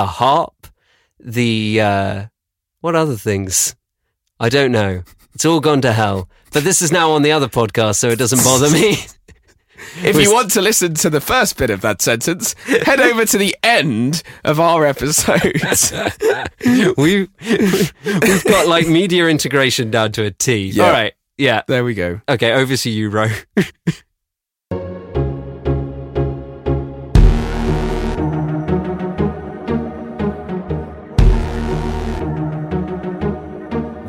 the harp, the uh, what other things? I don't know. It's all gone to hell. But this is now on the other podcast, so it doesn't bother me. If you want to listen to the first bit of that sentence, head over to the end of our episode. we we've got like media integration down to a T. Yeah. All right. Yeah. there we go. Okay, over to you, Ro.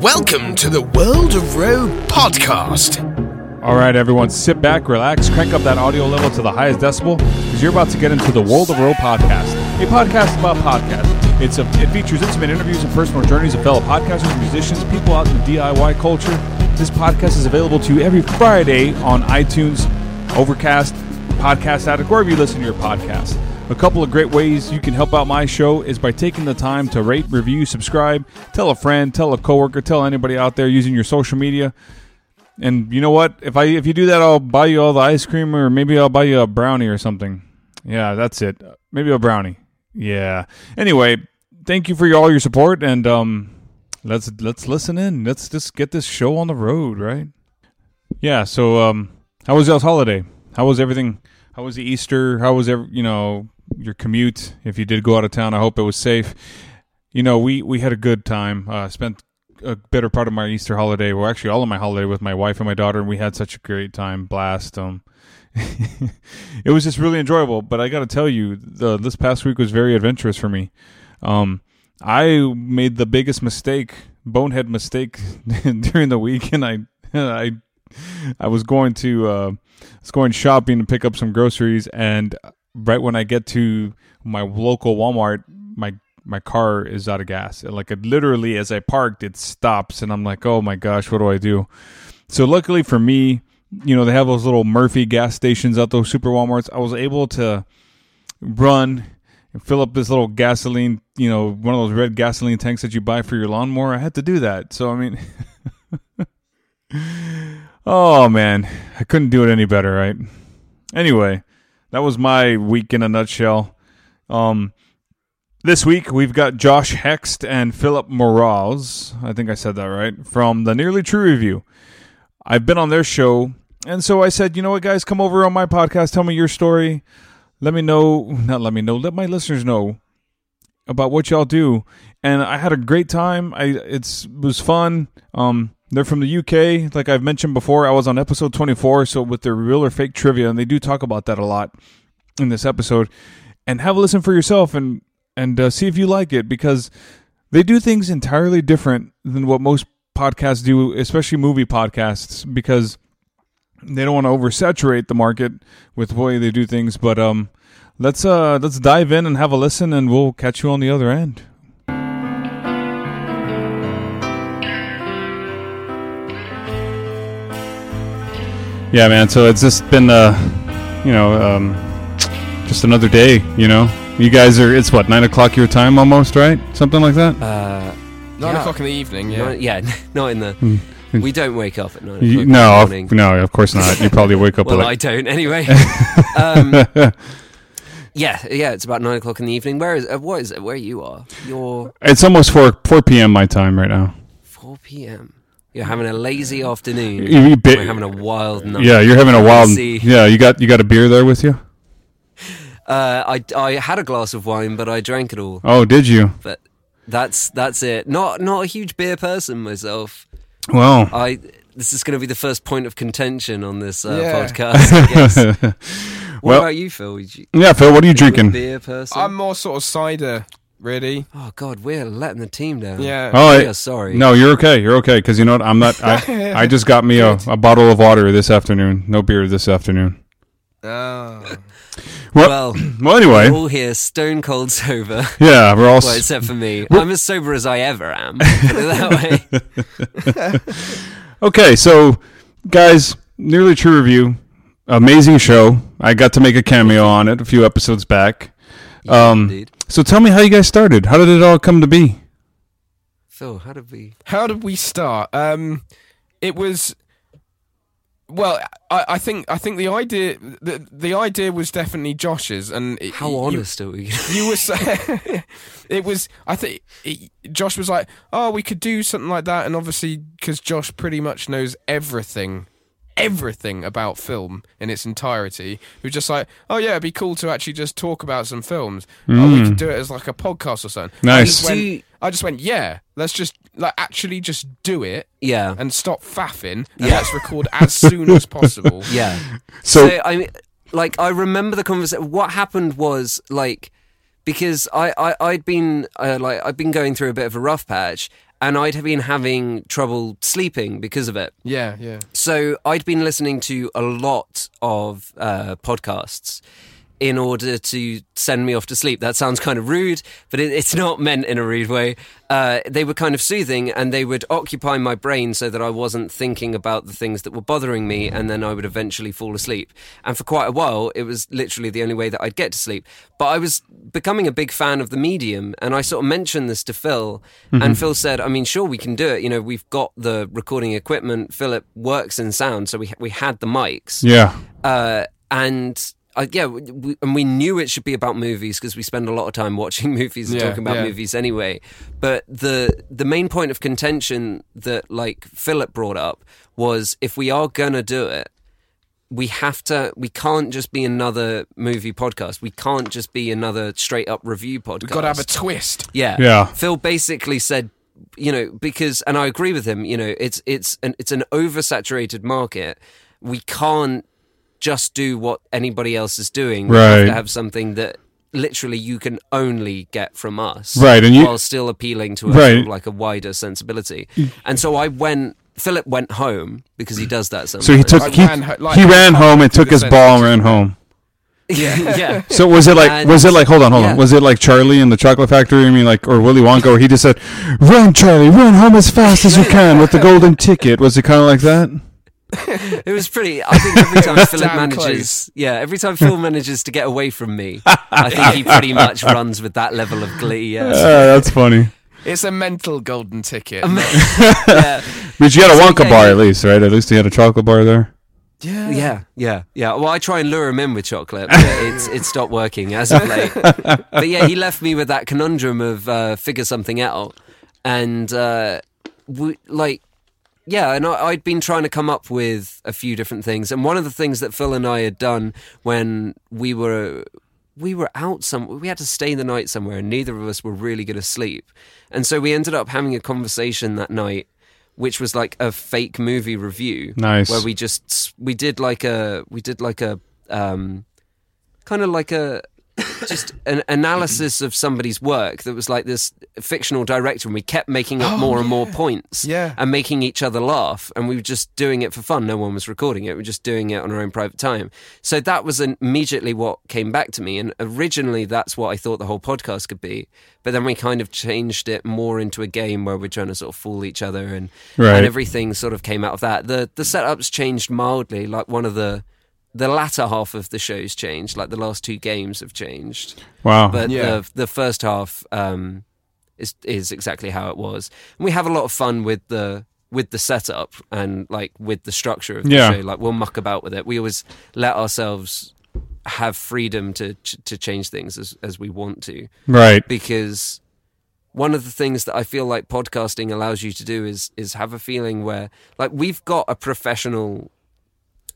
Welcome to the World of Row podcast. All right, everyone, sit back, relax, crank up that audio level to the highest decibel because you're about to get into the World of Row podcast, a podcast about podcasts. It's a, it features intimate interviews and personal journeys of fellow podcasters, musicians, people out in the DIY culture. This podcast is available to you every Friday on iTunes, Overcast, Podcast Addict, wherever you listen to your podcast. A couple of great ways you can help out my show is by taking the time to rate, review, subscribe, tell a friend, tell a coworker, tell anybody out there using your social media. And you know what? If I if you do that, I'll buy you all the ice cream, or maybe I'll buy you a brownie or something. Yeah, that's it. Maybe a brownie. Yeah. Anyway, thank you for your, all your support, and um, let's let's listen in. Let's just get this show on the road, right? Yeah. So um, how was y'all's holiday? How was everything? How was the Easter? How was every, you know your commute? If you did go out of town, I hope it was safe. You know, we we had a good time. Uh, spent a better part of my Easter holiday, well, actually all of my holiday with my wife and my daughter, and we had such a great time, blast. Um, it was just really enjoyable. But I got to tell you, the, this past week was very adventurous for me. Um, I made the biggest mistake, bonehead mistake, during the week, and I, I, I was going to, uh, was going shopping to pick up some groceries, and right when I get to my local Walmart, my my car is out of gas. And like it literally as I parked, it stops and I'm like, "Oh my gosh, what do I do?" So luckily for me, you know, they have those little Murphy gas stations out those super Walmarts. I was able to run and fill up this little gasoline, you know, one of those red gasoline tanks that you buy for your lawnmower. I had to do that. So I mean Oh man, I couldn't do it any better, right? Anyway, that was my week in a nutshell. Um this week we've got Josh Hext and Philip Morales. I think I said that right from the Nearly True Review. I've been on their show, and so I said, you know what, guys, come over on my podcast, tell me your story, let me know, not let me know, let my listeners know about what y'all do. And I had a great time. I it's it was fun. Um, they're from the UK, like I've mentioned before. I was on episode twenty four, so with their real or fake trivia, and they do talk about that a lot in this episode. And have a listen for yourself and and uh, see if you like it because they do things entirely different than what most podcasts do, especially movie podcasts, because they don't want to oversaturate the market with the way they do things. But um, let's uh let's dive in and have a listen, and we'll catch you on the other end. Yeah, man. So it's just been uh, you know, um, just another day. You know, you guys are. It's what nine o'clock your time almost, right? Something like that. Uh, Nine Yeah. o'clock in the evening, yeah. no, yeah, not in the. Hmm. We don't wake up at nine o'clock. You- in no, the of, morning. no, of course not. You probably wake up Well, at I don't anyway. um, yeah, yeah, it's about nine o'clock in the evening. Where is uh, what is it? Where you are? You're It's almost four four p.m. my time right now. four p.m. You're having a lazy afternoon. You- you bit- We're having a wild night. yeah, you're having a wild. See. Yeah, you got you got a beer there with you. Uh, I I had a glass of wine, but I drank it all. Oh, did you? But that's that's it. Not not a huge beer person myself. Well, I this is going to be the first point of contention on this uh, Yeah. podcast. I guess. What Well- about you, Phil? You, yeah, Phil. What are you are a drinking? beer person? I'm more sort of cider, really. oh God, we're letting the team down. Yeah. Oh, we I- are sorry. no, you're okay. You're okay because you know what? I'm not. I, I just got me a, a bottle of water this afternoon. No beer this afternoon. Oh. Well, Well, well, anyway, we're all here stone cold sober. yeah, we're all. Well, except for me. I'm as sober as I ever am. That way. Okay, so guys, nearly true review. Amazing show. I got to make a cameo on it a few episodes back. Um, Indeed. So tell me how you guys started. How did it all come to be? Phil, how did we? How did we start? Um, it was Well, I, I think I think the idea the, the idea was definitely Josh's, and it, How you- honest are we? You were saying it was. I think it, Josh was like, "Oh, we could do something like that," and obviously because Josh pretty much knows everything, everything about film in its entirety. We were just like, "Oh yeah, it'd be cool to actually just talk about some films. Oh, we could do it as like a podcast or something." I Nice. just went, I just went, "Yeah, let's just like actually just do it." yeah. And stop faffing, and let's record as soon as possible. Yeah. So- So, I mean, like I remember the conversation. What happened was like because I, I I'd been uh, like I'd been going through a bit of a rough patch, and I'd have been having trouble sleeping because of it. Yeah, yeah. So I'd been listening to a lot of uh, podcasts in order to send me off to sleep. That sounds kind of rude, but it, it's not meant in a rude way. Uh, they were kind of soothing and they would occupy my brain so that I wasn't thinking about the things that were bothering me, and then I would eventually fall asleep. And for quite a while, it was literally the only way that I'd get to sleep. But I was becoming a big fan of the medium, and I sort of mentioned this to Phil, and Phil said, "I mean, sure, we can do it. You know, we've got the recording equipment. Philip works in sound, so we we had the mics." yeah. uh, and uh, yeah, we, and we knew it should be about movies because we spend a lot of time watching movies and Yeah, talking about yeah. movies anyway. But the the main point of contention that like Philip brought up was if we are gonna do it, we have to. We can't just be another movie podcast. We can't just be another straight up review podcast. We've got to have a twist. Yeah. Yeah. Phil basically said, you know, because and I agree with him, you know, it's it's an it's an oversaturated market. We can't just do what anybody else is doing. We have Right. to have something that literally you can only get from us. Right, and you- while still appealing to a Right. sort of like a wider sensibility. And so I went Philip went home because he does that sometimes. So he took he, ran like- he ran home and took his ball and ran home. yeah, yeah. So was it like And- was it like hold on hold yeah. on was it like Charlie in the Chocolate Factory? I mean like or Willy Wonka where he just said, "Run, Charlie, run home as fast as you can with the golden ticket." Was it kind of like that? It was pretty. I think every time Philip manages, close. yeah, every time Phil manages to get away from me, I think he pretty much runs with that level of glee. Uh, Yeah, that's funny. It's a mental golden ticket. yeah, But you had a So, Wonka yeah, bar at least, right? At least he had a chocolate bar there. yeah. yeah, yeah, yeah. Well, I try and lure him in with chocolate, but it's it stopped working as of late. But yeah, he left me with that conundrum of uh, figure something out, and uh, we like. Yeah, and I, I'd been trying to come up with a few different things, and one of the things that Phil and I had done when we were we were out some we had to stay the night somewhere and neither of us were really going to sleep and so we ended up having a conversation that night which was like a fake movie review Nice. where we just we did like a we did like a um kind of like a just an analysis of somebody's work that was like this fictional director and we kept making up oh, more and more points Yeah. and making each other laugh and we were just doing it for fun. No one was recording it. We were just doing it on our own private time. So that was immediately what came back to me and originally that's what i thought the whole podcast could be but then we kind of changed it more into a game where we're trying to sort of fool each other and, Right. and everything sort of came out of that. The the setups changed mildly like one of the the latter half of the show's changed like the last two games have changed Wow. but Yeah. the the first half um, is is exactly how it was. And we have a lot of fun with the with the setup and like with the structure of the Yeah. show. Like we'll muck about with it. We always let ourselves have freedom to to change things as as we want to right. because one of the things that I feel like podcasting allows you to do is is have a feeling where like we've got a professional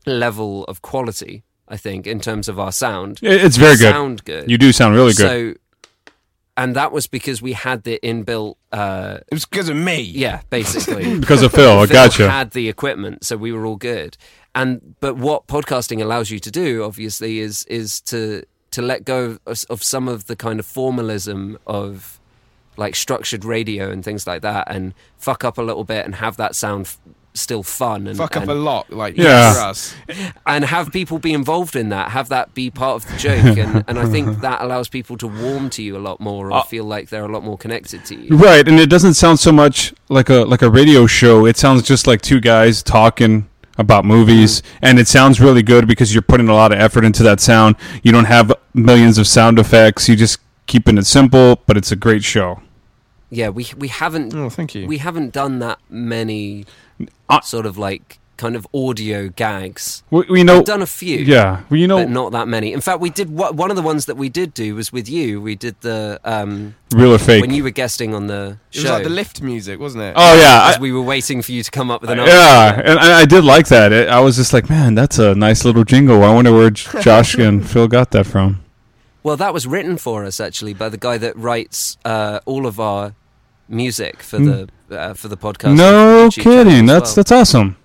level of quality. I think in terms of our sound, It's very We good. Sound good. You do sound really good. So, and that was because we had the inbuilt, uh, It was because of me. yeah, basically. because of Phil. I Phil gotcha. had the equipment, so we were all good. And but what podcasting allows you to do, obviously, is is to to let go of, of some of the kind of formalism of like structured radio and things like that, and fuck up a little bit and have that sound f- still fun and Fuck up and, a lot, like Yeah. for us. and have people be involved in that, have that be part of the joke, and, and I think that allows people to warm to you a lot more or Uh, feel like they're a lot more connected to you. Right, and it doesn't sound so much like a like a radio show. It sounds just like two guys talking about movies, and it sounds really good because you're putting a lot of effort into that sound. You don't have millions of sound effects. You just keeping it simple, but it's a great show. Yeah, we we haven't Oh, thank you. we haven't done that many Uh, sort of like kind of audio gags. We, we know. We've done a few. yeah. Well, you know, But not that many. In fact, we did wha- one of the ones that we did do was with you. We did the um, real or fake. when you were guesting on the It show. was like the lift music, wasn't it? oh yeah. as I- we were waiting for you to come up with an answer. yeah, and I, I did like that. It, I was just like, man, that's a nice little jingle. I wonder where Josh and Phil got that from. Well, that was written for us actually by the guy that writes uh, all of our music for the uh, for the podcast. No and YouTube channel kidding. as That's well. that's awesome.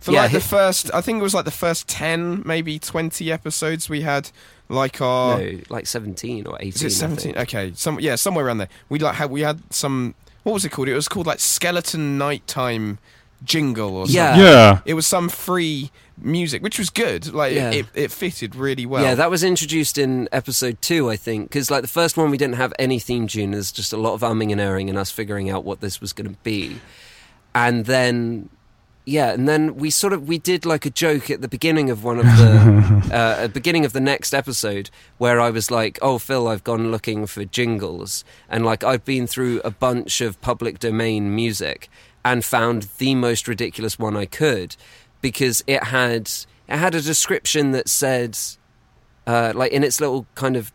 For Yeah, like the first, I think it was like the first ten, maybe twenty episodes we had. Like our, no, like seventeen or eighteen. is it seventeen? Okay, some yeah, somewhere around there. We like had we had some. What was it called? It was called like Skeleton Nighttime Jingle or something. Yeah. Yeah. It was some free music, which was good. Like Yeah. it, it, it fitted really well. yeah, that was introduced in episode two, I think, because like the first one we didn't have any theme tune. There's just a lot of umming and erring and us figuring out what this was going to be, and then yeah, and then we sort of we did like a joke at the beginning of one of the uh, the beginning of the next episode where I was like, "Oh, Phil, I've gone looking for jingles," and like I've been through a bunch of public domain music and found the most ridiculous one I could because it had it had a description that said uh, like in its little kind of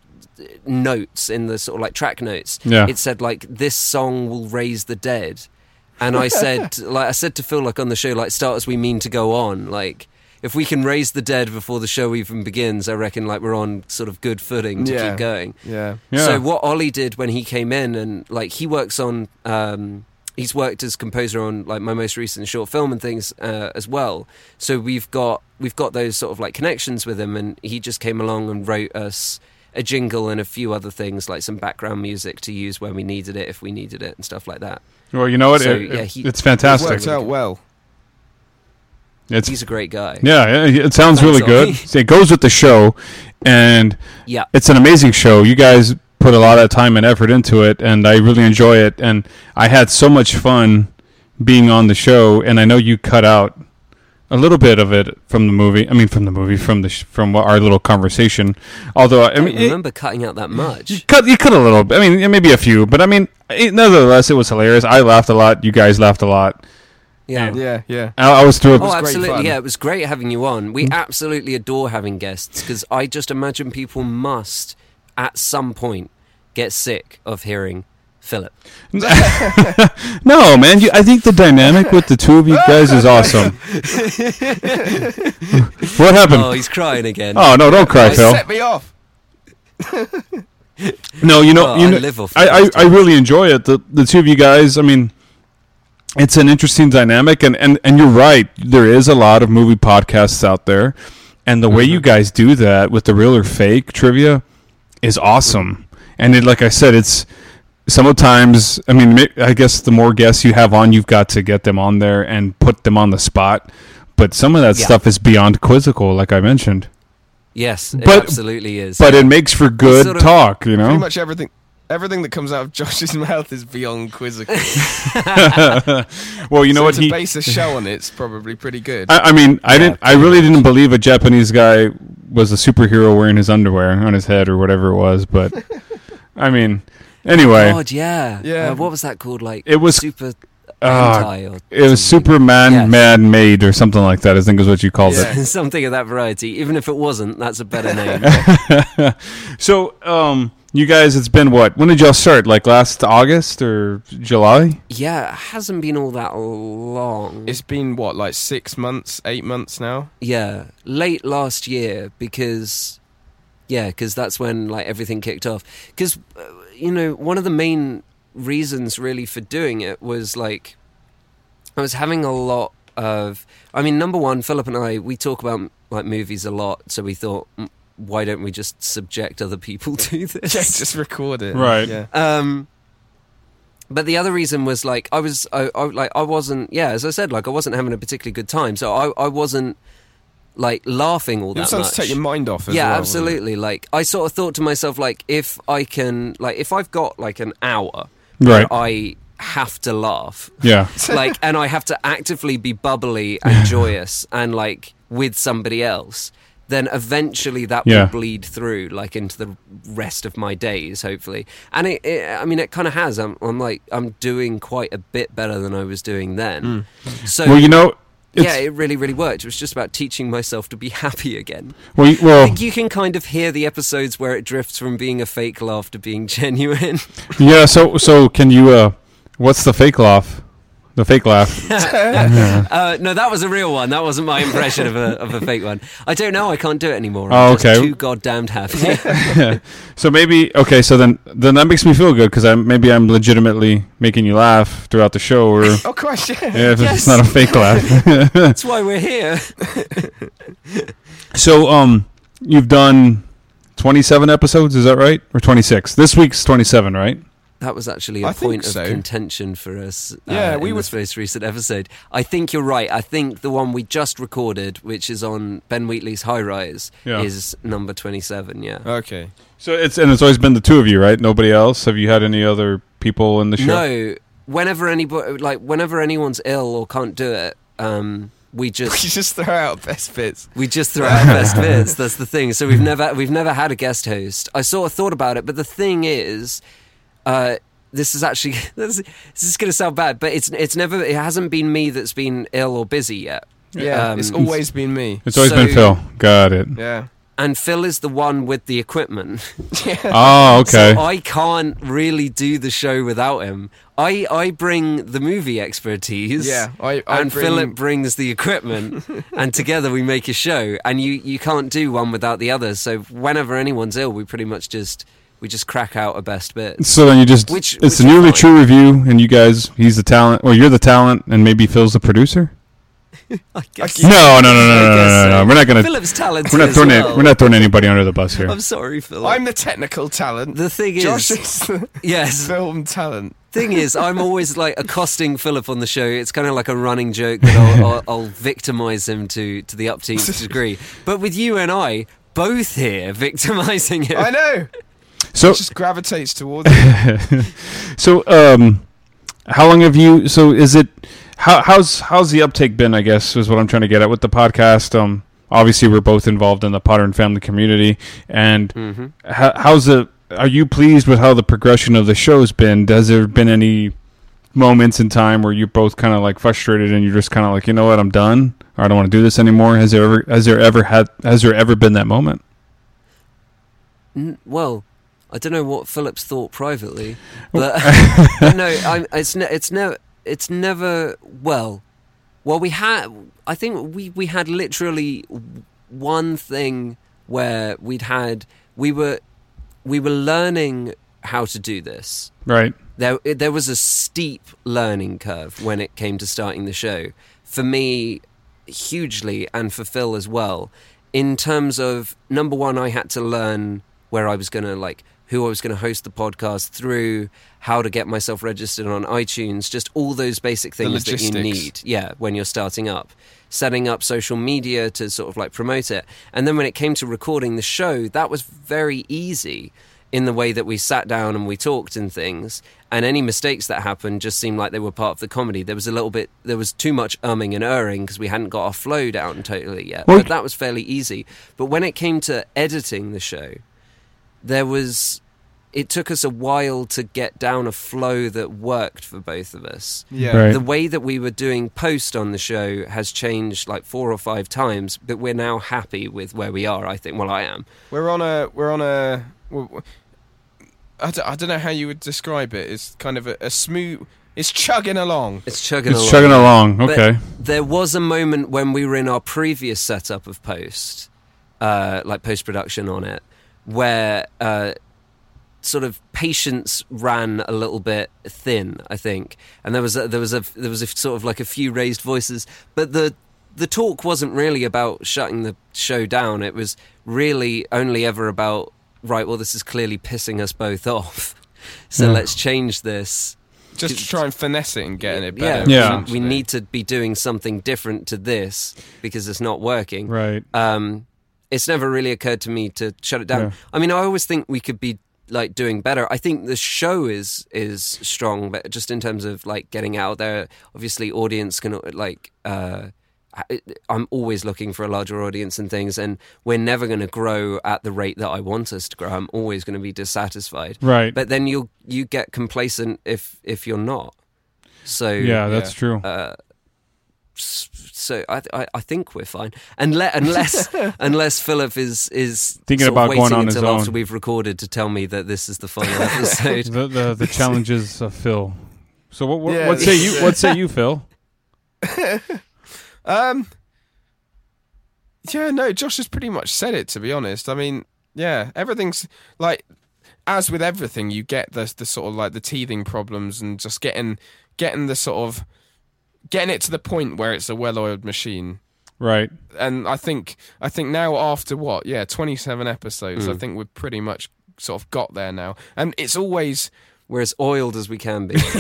notes in the sort of like track notes Yeah. it said like this song will raise the dead and i said like i said to phil like on the show like start as we mean to go on like if we can raise the dead before the show even begins i reckon like we're on sort of good footing to Yeah. keep going yeah. Yeah. so what Ollie did when he came in, and like he works on, um, he's worked as composer on like my most recent short film and things uh, as well. So we've got we've got those sort of like connections with him, and he just came along and wrote us a jingle and a few other things like some background music to use when we needed it, if we needed it, and stuff like that. Well, you know what? So, It- yeah, he- it's fantastic. It fantastic. worked out well. It's He's a great guy. yeah, yeah, it sounds Thanks, really good. It goes with the show, and Yeah. it's an amazing show. You guys put a lot of time and effort into it, and I really enjoy it. And I had so much fun being on the show. And I know you cut out a little bit of it from the movie. I mean, from the movie, from the sh- from our little conversation. Although I I mean, don't it- remember cutting out that you much. cut you cut a little. bit. I mean, maybe a few, but I mean, it, nevertheless, it was hilarious. I laughed a lot. You guys laughed a lot. Yeah. Yeah, yeah. I, I was thrilled. Oh, great absolutely! fun. Yeah, it was great having you on. Mm. We absolutely adore having guests because I just imagine people must, at some point, get sick of hearing Philip. No, man. You, I think the dynamic with the two of you guys is awesome. what happened? Oh, he's crying again. Oh no! Don't cry, I Phil. Set me off. No, you know, Oh, you I know, live off I, I, I really enjoy it. The the two of you guys. I mean, it's an interesting dynamic, and and and you're right. There is a lot of movie podcasts out there, and the way Mm-hmm. you guys do that with the real or fake trivia is awesome. And it, like I said, it's sometimes. I mean, I guess the more guests you have on, you've got to get them on there and put them on the spot. But some of that Yeah. stuff is beyond quizzical, like I mentioned. Yes, it But- absolutely is. But yeah. it makes for good sort of- talk, you know. Pretty much everything. Everything that comes out of Josh's mouth is beyond quizzical. well, you know so what to he. base a show on it's probably pretty good. I, I mean, I Yeah, didn't. I really didn't believe a Japanese guy was a superhero wearing his underwear on his head or whatever it was. But I mean, anyway, God, yeah, Yeah. Uh, what was that called? Like It was- super uh, hentai or it was something. Superman Yes. man made or something like that. I think is what you called Yeah. something of that variety. Even if it wasn't, that's a better name. so, um, you guys, it's been what? When did y'all start? Like last August or July? yeah, it hasn't been all that long. it's been what, like six months, eight months now. Yeah, late last year because yeah, because that's when like everything kicked off. Because uh, you know one of the main reasons really for doing it was like I was having a lot of. I mean, number one, Philip and I we talk about like movies a lot, so we thought. "Mm, Why don't we just subject other people to this? Yeah, just record it. Right. Yeah. Um, but the other reason was like I was I, I like I wasn't yeah as I said like I wasn't having a particularly good time so I I wasn't like laughing all It that was something much. to take your mind off as yeah, well. absolutely. Like I sort of thought to myself like if I can like if I've got like an hour Right. I have to laugh Yeah. like and I have to actively be bubbly and joyous and like with somebody else then eventually that Yeah. will bleed through like into the rest of my days hopefully and it, it i mean it kind of has I'm, I'm like i'm doing quite a bit better than i was doing then so Well, you know, yeah, it really, really worked. It was just about teaching myself to be happy again. well, you- I think you can kind of hear the episodes where it drifts from being a fake laugh to being genuine. yeah. So so can you? uh What's the fake laugh? The fake laugh. Uh, no, that was a real one. That wasn't my impression of a of a fake one. I don't know. I can't do it anymore. I'm Oh, just okay. too goddamned happy. So maybe okay. So then then that makes me feel good because I'm maybe I'm legitimately making you laugh throughout the show, or if Oh, Christ, yeah. it's Yes. not a fake laugh. That's why we're here. so um, you've done 27 episodes, is that right, or 26? This week's 27, right? That was actually a I point of contention for us. Uh, Yeah, we in were- this most recent episode. I think you're right. I think the one we just recorded, which is on Ben Wheatley's High Rise, Yeah. is number twenty-seven. Yeah. Okay. So it's and it's always been the two of you, right? Nobody else. Have you had any other people in the show? No, whenever anybody like whenever anyone's ill or can't do it, um, we just just throw out best bits. we just throw out best bits. That's the thing. So we've never we've never had a guest host. I sort of thought about it, but the thing is, uh, this is actually this, this is going to sound bad, but it's it's never it hasn't been me that's been ill or busy yet. Yeah, Um, it's always been me. It's always So- been Phil. Got it. Yeah. And Phil is the one with the equipment. yeah. Oh, okay. So I can't really do the show without him. I, I bring the movie expertise. Yeah, I- I and bring- Philip brings the equipment, and together we make a show. And you, you can't do one without the other. So whenever anyone's ill, we pretty much just we just crack out a best bit. so then you just Which- it's which a nearly true review, and you guys, he's the talent, or you're the talent, and maybe Phil's the producer. I guess. No, no, no, no, I no, no, no, no. We're not gonna. Philip's talent. We're not throwing. well. it, we're not throwing anybody under the bus here. I'm sorry, Phil. I'm the technical talent. the thing Josh is, is yes, film talent. thing is, I'm always like accosting Philip on the show. It's kind of like a running joke that I'll, I'll, I'll victimize him to to the upteenth degree. But with you and I both here victimizing him, I know. So It just gravitates towards it. So, um, how long have you? So, is it how, how's how's the uptake been? I guess is what I'm trying to get at with the podcast. Um, obviously, we're both involved in the Potter and Family community, and Mm-hmm. how, how's the? Are you pleased with how the progression of the show's been? Has there been any moments in time where you're both kind of like frustrated and you're just kind of like, you know what, I'm done, or I don't want to do this anymore? Has there ever has there ever had has there ever been that moment? N- well, I don't know what Philip's thought privately, but but no, I'm, it's ne- it's never it's never well. Well, we had I think we we had literally one thing where we'd had we were we were learning how to do this. Right. There there was a steep learning curve when it came to starting the show. For me, hugely, and for Phil as well. In terms of number one, I had to learn where I was going to like who I was going to host the podcast through, how to get myself registered on iTunes, just all those basic things that you need. Yeah, when you're starting up, setting up social media to sort of like promote it, and then when it came to recording the show, that was very easy in the way that we sat down and we talked and things. And any mistakes that happened just seemed like they were part of the comedy. There was a little bit, there was too much umming and erring because we hadn't got our flow down totally yet. Well- but that was fairly easy. But when it came to editing the show, there was. It took us a while to get down a flow that worked for both of us. Yeah. Right. The way that we were doing post on the show has changed like four or five times, but we're now happy with where we are. I think. Well, I am. We're on a. We're on a. w- w- I don't, I don't know how you would describe it. It's kind of a, a smooth. It's chugging along. It's chugging It's along. chugging along. But Okay. there was a moment when we were in our previous setup of post, uh, like post production on it, where uh, sort of patience ran a little bit thin. I think, and there was a, there was a there was a sort of like a few raised voices, but the the talk wasn't really about shutting the show down. It was really only ever about right. Well, this is clearly pissing us both off, so Yeah. let's change this Just to try and finesse it and getting it yeah, better. Yeah. we- We need to be doing something different to this because it's not working. Right. Um, it's never really occurred to me to shut it down. Yeah. I mean, I always think we could be like doing better. I think the show is is strong, but just in terms of like getting out there, obviously, audience can like. Uh, I- I'm always looking for a larger audience and things, and we're never going to grow at the rate that I want us to grow. I'm always going to be dissatisfied. Right. But then you'll you get complacent if if you're not. So yeah, that's Yeah. true. uh, s- so I, I, I think we're fine, unless unless unless Philip is is Thinking about waiting going on his until after own. we've recorded to tell me that this is the final episode. the the, the challenges of Phil. So what what, Yeah, what say you? What say you, Phil? Um. Yeah, no, Josh has pretty much said it. To be honest, I mean, yeah, everything's like, as with everything, you get the the sort of like the teething problems and just getting getting the sort of getting it to the point where it's a well-oiled machine. Right. And I think I think now after what, yeah, twenty-seven episodes, Hmm. I think we've pretty much sort of got there now. And it's always We're as oiled as we can be.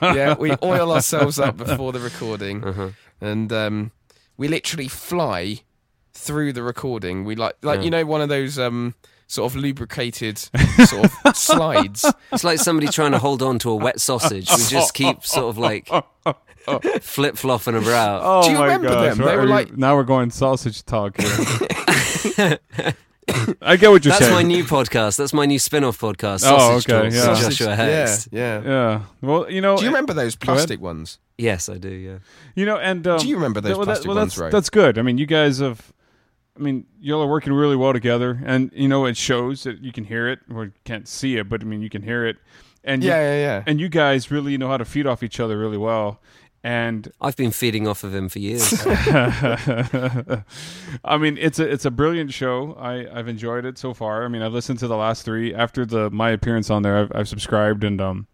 yeah, we oil ourselves up before the recording, Uh-huh. and um, we literally fly through the recording. We like, like Yeah. you know, one of those um, sort of lubricated sort of slides. It's like somebody trying to hold on to a wet sausage. We just keep sort of like flip flopping about. Oh Do you my remember gosh. them? They Are were you- like- now we're going sausage talk here. I get what you're saying. That's saying. my new podcast. That's my new spin-off podcast. Oh, Sausage okay, Talks yeah. with Sausage- Joshua Hex. Yeah, yeah. yeah. Well, you know, Do you remember those ahead. plastic ones? Yes, I do. Yeah. You know, and um, Do you remember those well, plastic well, ones, that's, right? That's good. I mean, you guys have. I mean, y'all are working really well together, and you know it shows that you can hear it, or you can't see it, but I mean you can hear it, and you, Yeah, yeah, yeah. and you guys really know how to feed off each other really well. And I've been feeding off of him for years. I mean, it's a it's a brilliant show. I I've enjoyed it so far. I mean, I've listened to the last three after the my appearance on there. I've, I've subscribed and um,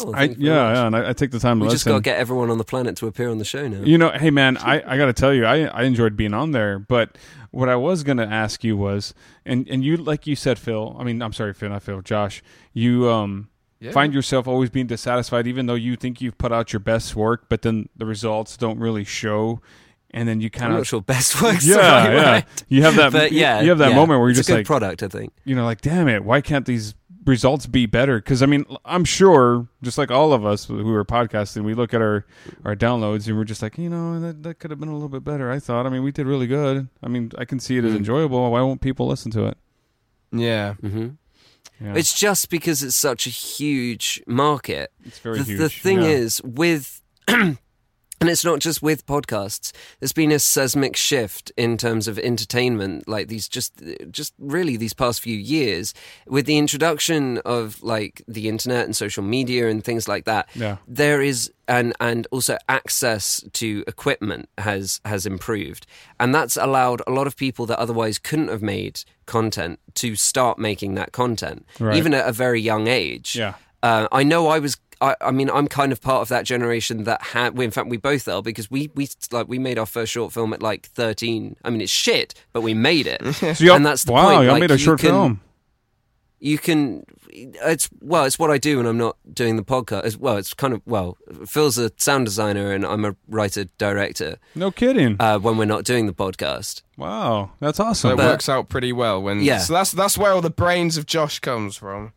Oh, I thank you very yeah, yeah, and I, I take the time to We just listen. got to get everyone on the planet to appear on the show now. You know, hey man, I, I got to tell you, I, I enjoyed being on there. But what I was gonna ask you was, and and you like you said, Phil. I mean, I'm sorry, Phil, not Phil, Josh. You um Yeah. find yourself always being dissatisfied, even though you think you've put out your best work, but then the results don't really show, and then you kind of sure best works yeah right yeah way. you have that But yeah, you have that yeah. moment where you're it's just a good like product. I think. you know like damn it why can't these results be better because i mean i'm sure just like all of us who are podcasting we look at our our downloads and we're just like you know that, that could have been a little bit better i thought i mean we did really good i mean i can see it as Mm. enjoyable why won't people listen to it yeah. hmm yeah. It's just because it's such a huge market. it's very the, huge the thing yeah. is with and it's not just with podcasts there's been a seismic shift in terms of entertainment like these just just really these past few years with the introduction of like the internet and social media and things like that Yeah. there is and and also access to equipment has has improved and that's allowed a lot of people that otherwise couldn't have made content to start making that content Right. even at a very young age yeah uh, I know I was. I, I mean, I'm kind of part of that generation that had. In fact, we both are because we we like we made our first short film at like 13. I mean, it's shit, but we made it. so and that's the wow point, y'all like, made a short can- film You can. It's well, it's what I do when I'm not doing the podcast. As well, it's kind of well. Phil's a sound designer and I'm a writer director. no kidding Uh, when we're not doing the podcast, wow that's awesome it But- works out pretty well when. Yeah. So that's that's where all the brains of Josh comes from.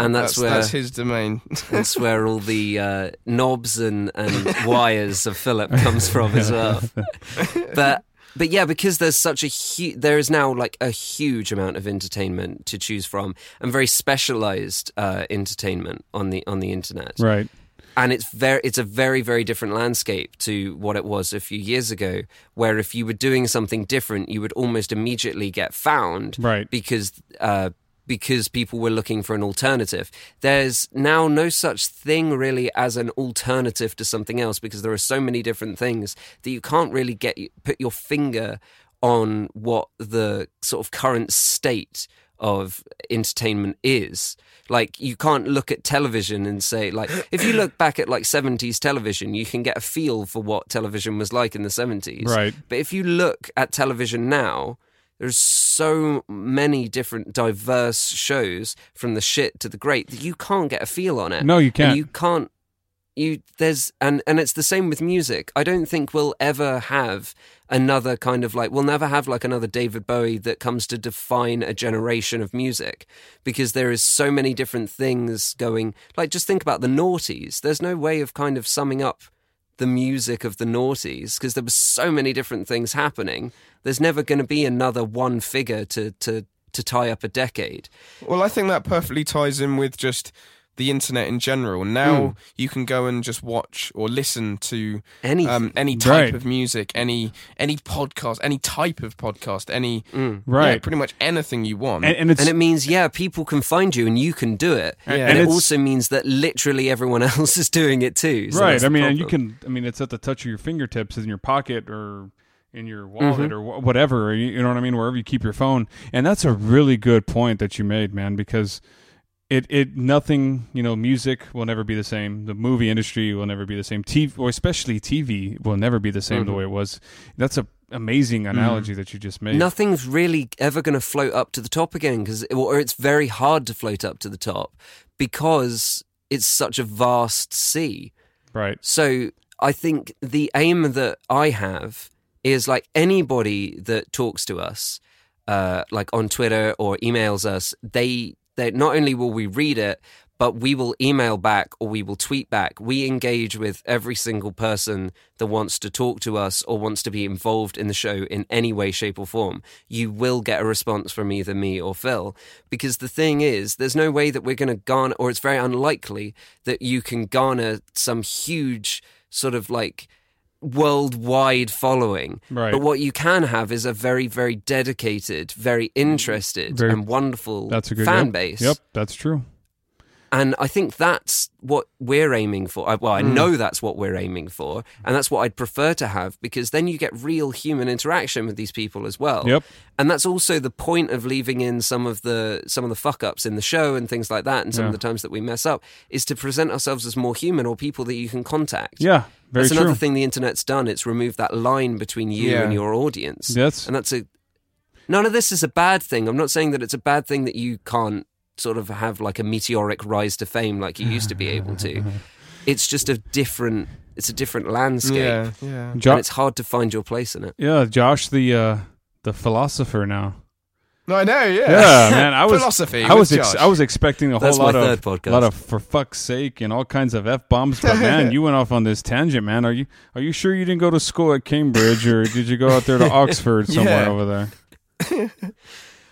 And that's, that's where that's his domain. that's where all the uh, knobs and, and wires of Philip comes from as well. But but yeah, because there's such a huge, there is now like a huge amount of entertainment to choose from, and very specialized uh, entertainment on the on the internet. right And it's very it's a very very different landscape to what it was a few years ago, where if you were doing something different, you would almost immediately get found right because uh, because people were looking for an alternative. There's now no such thing really as an alternative to something else because there are so many different things that you can't really get put your finger on what the sort of current state of entertainment is. Like you can't look at television and say like if you look back at like 70s television, you can get a feel for what television was like in the 70s. right But if you look at television now, there's so many different diverse shows from the shit to the great that you can't get a feel on it. no you can't you can't you there's and and it's the same with music. I don't think we'll ever have another kind of like we'll never have like another David Bowie that comes to define a generation of music because there is so many different things going like just think about the noughties. There's no way of kind of summing up the music of the noughties because there were so many different things happening. There's never going to be another one figure to to to tie up a decade. Well, I think that perfectly ties in with just the internet in general. Now Mm. you can go and just watch or listen to Anything. um, any type Right. of music, any any podcast, any type of podcast, any Mm. yeah, Right. pretty much anything you want. and, and it's And it means, yeah, people can find you and you can do it. Yeah. And, And it also means that literally everyone else is doing it too. So right. I mean, and you can. I mean, it's at the touch of your fingertips, in your pocket, or in your wallet, or whatever. You, you know what I mean? Wherever you keep your phone. And that's a really good point that you made, man. Because it it nothing. You know, music will never be the same. The movie industry will never be the same. TV, or especially TV, will never be the same the Mhm. way it was. That's a amazing analogy that you just made. Nothing's really ever going to float up to the top again because, or it's very hard to float up to the top because it's such a vast sea. Right. So I think the aim that I have is like anybody that talks to us, uh, like on Twitter or emails us, they they not only will we read it, but we will email back or we will tweet back. We engage with every single person that wants to talk to us or wants to be involved in the show in any way, shape, or form. You will get a response from either me or Phil. Because the thing is, there's no way that we're going to garner, or it's very unlikely that you can garner some huge sort of like worldwide following. Right. But what you can have is a very, very dedicated, very mm. interested, Very- and wonderful That's a good fan yep. base. Yep. That's true. And I think that's what we're aiming for. Well, I mm. know that's what we're aiming for. And that's what I'd prefer to have because then you get real human interaction with these people as well. Yep. And that's also the point of leaving in some of the some of the fuck ups in the show and things like that and some Yeah. of the times that we mess up is to present ourselves as more human or people that you can contact. Yeah. Very that's true. another thing the internet's done. It's removed that line between you Yeah. and your audience. That's And that's a none of this is a bad thing. I'm not saying that it's a bad thing that you can't sort of have like a meteoric rise to fame like you used to be able to. It's just a different it's a different landscape. yeah, yeah. Jo- And it's hard to find your place in it. yeah. Josh, the uh, the philosopher now. No, I know. Yeah, Yeah, man. I was philosophy. I was ex- I was expecting a whole That's my lot of podcast. lot of for fuck's sake and all kinds of f bombs. But man, you went off on this tangent, man. Are you are you sure you didn't go to school at Cambridge or did you go out there to Oxford somewhere Yeah. over there?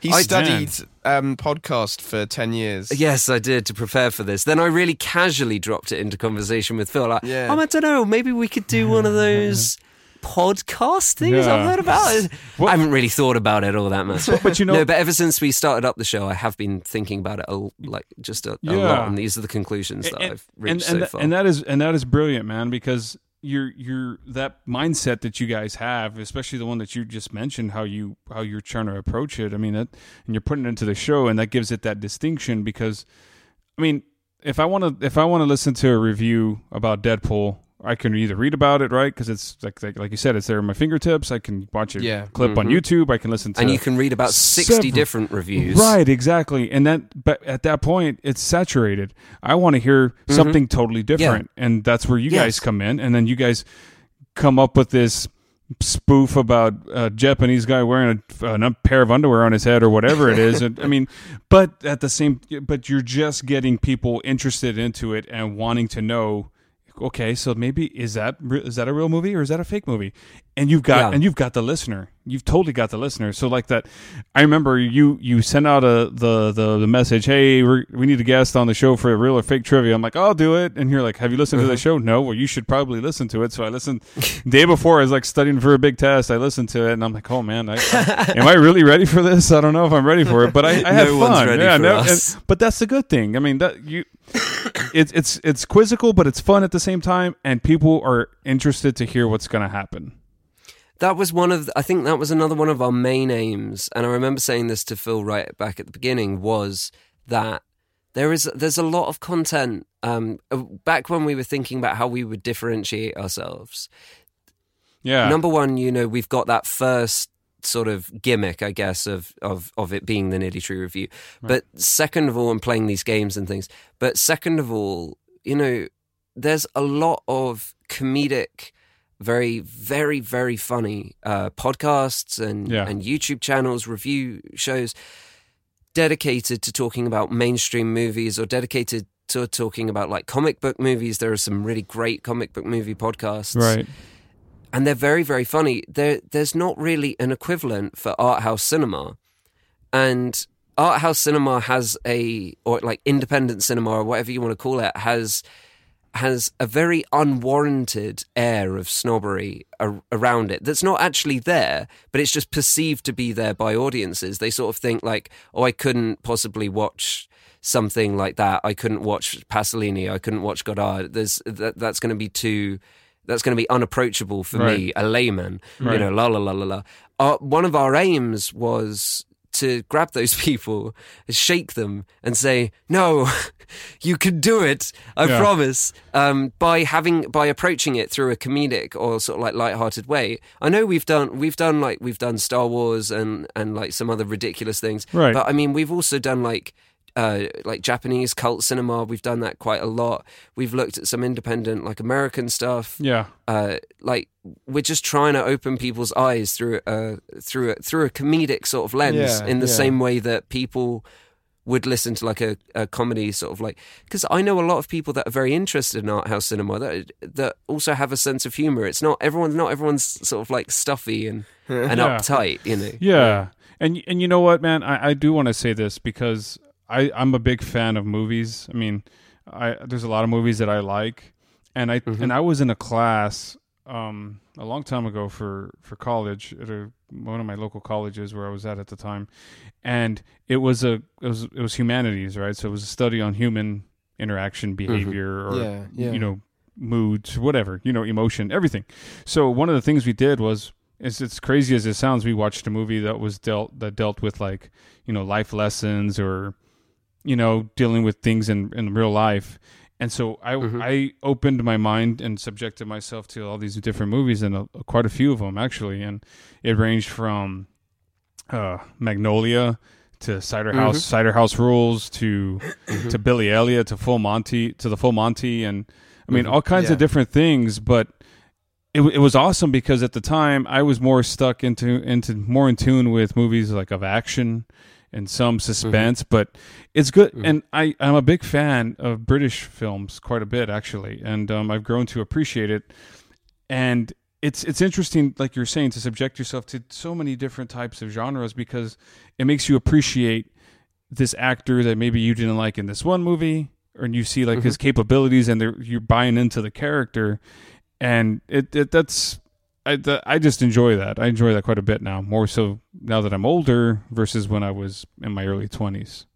He I- studied um, podcast for ten years. Yes, I did to prepare for this. Then I really casually dropped it into conversation with Phil. Like, Yeah. oh, I don't know, maybe we could do one of those podcast things Yeah. I've heard about. What- I haven't really thought about it all that much. But you know, no, but ever since we started up the show, I have been thinking about it a, l- like just a, a lot, and these are the conclusions that and, I've reached and, so and, that- far. and that is and that is brilliant, man, because you're you're that mindset that you guys have, especially the one that you just mentioned, how you how you're trying to approach it. I mean, that, and you're putting it into the show, and that gives it that distinction. Because, I mean, if I want to if I want to listen to a review about Deadpool, I can either read about it, right? Because it's like, like like you said, it's there at my fingertips. I can watch a Yeah. clip on Mhm. YouTube. I can listen to and you can read about sixty several- different reviews. Right, exactly. And that but at that point it's saturated. I want to hear something totally different. And that's where you Yes. guys come in and then you guys come up with this spoof about a Japanese guy wearing a, a pair of underwear on his head or whatever it is. And, I mean, but at the same but you're just getting people interested into it and wanting to know okay, so maybe is that is that a real movie or is that a fake movie? And you've got Yeah. and you've got the listener. You've totally got the listener. So like that, I remember you you sent out a the the, the message. Hey, we're, we need a guest on the show for a real or fake trivia. I'm like, I'll do it. And you're like, Have you listened to the show? No. Well, you should probably listen to it. So I listened. day before, I was like studying for a big test. I listened to it, and I'm like, Oh man, I, I- am I really ready for this? I don't know if I'm ready for it, but I, I had fun. yeah, no, and- but that's the good thing. I mean, that you it's it's it's quizzical, but it's fun at the same time, and people are interested to hear what's going to happen. That was one of, I think that was another one of our main aims. And I remember saying this to Phil right back at the beginning was that there is, there's a lot of content. Um, uh, back when we were thinking about how we would differentiate ourselves, Yeah, number one, you know, we've got that first sort of gimmick, I guess, of of of it being the Nearly True review. But second of all, and playing these games and things. But second of all, you know, there's a lot of comedic, very, very, very funny uh, podcasts and Yeah. and YouTube channels, review shows dedicated to talking about mainstream movies or dedicated to talking about like comic book movies. There are some really great comic book movie podcasts right. And they're very very funny there there's not really an equivalent for art house cinema and art house cinema has a or like independent cinema or whatever you want to call it has has a very unwarranted air of snobbery ar- around it that's not actually there, but it's just perceived to be there by audiences. They sort of think like, "Oh, I couldn't possibly watch something like that. I couldn't watch Pasolini. I couldn't watch Godard. There's that, that's going to be too." That's going to be unapproachable for me, a layman. You know, la la la la la. Uh, one of our aims was to grab those people, shake them, and say, "No, you can do it. I Yeah. promise." Um, by having by approaching it through a comedic or sort of like light-hearted way. I know we've done we've done like we've done Star Wars and and like some other ridiculous things, Right. But I mean, we've also done like. Uh, like Japanese cult cinema, we've done that quite a lot. We've looked at some independent, like American stuff Yeah. uh, like we're just trying to open people's eyes through a through a, through a comedic sort of lens Yeah, in the yeah. same way that people would listen to like a, a comedy sort of like because I know a lot of people that are very interested in art house cinema that that also have a sense of humor. It's not everyone's not everyone's sort of like stuffy and and Yeah. uptight, you know. Yeah. And and you know what, man? I, I do want to say this because I, I'm a big fan of movies. I mean, I there's a lot of movies that I like. And I Mhm. and I was in a class um a long time ago for for college at a, one of my local colleges where I was at at the time. And it was a it was it was humanities, right? So it was a study on human interaction, behavior or Yeah, yeah. you know moods whatever you know emotion everything so one of the things we did was it's as crazy as it sounds we watched a movie that was dealt that dealt with like you know life lessons or you know dealing with things in in real life and so i Mhm. i opened my mind and subjected myself to all these different movies and a, quite a few of them actually and it ranged from uh magnolia to cider house cider house rules to to billy elliot to full monty to the full monty and i mean Mhm. all kinds Yeah. of different things but it, it was awesome because at the time I was more stuck into into more in tune with movies like of action and some suspense, but it's good. Mhm. And I I'm a big fan of British films quite a bit actually, and um, I've grown to appreciate it. And it's it's interesting, like you're saying, to subject yourself to so many different types of genres because it makes you appreciate this actor that maybe you didn't like in this one movie, or you see like his capabilities and you're buying into the character, and it, it that's I the, I just enjoy that. I enjoy that quite a bit now, more so now that I'm older versus when I was in my early twenties.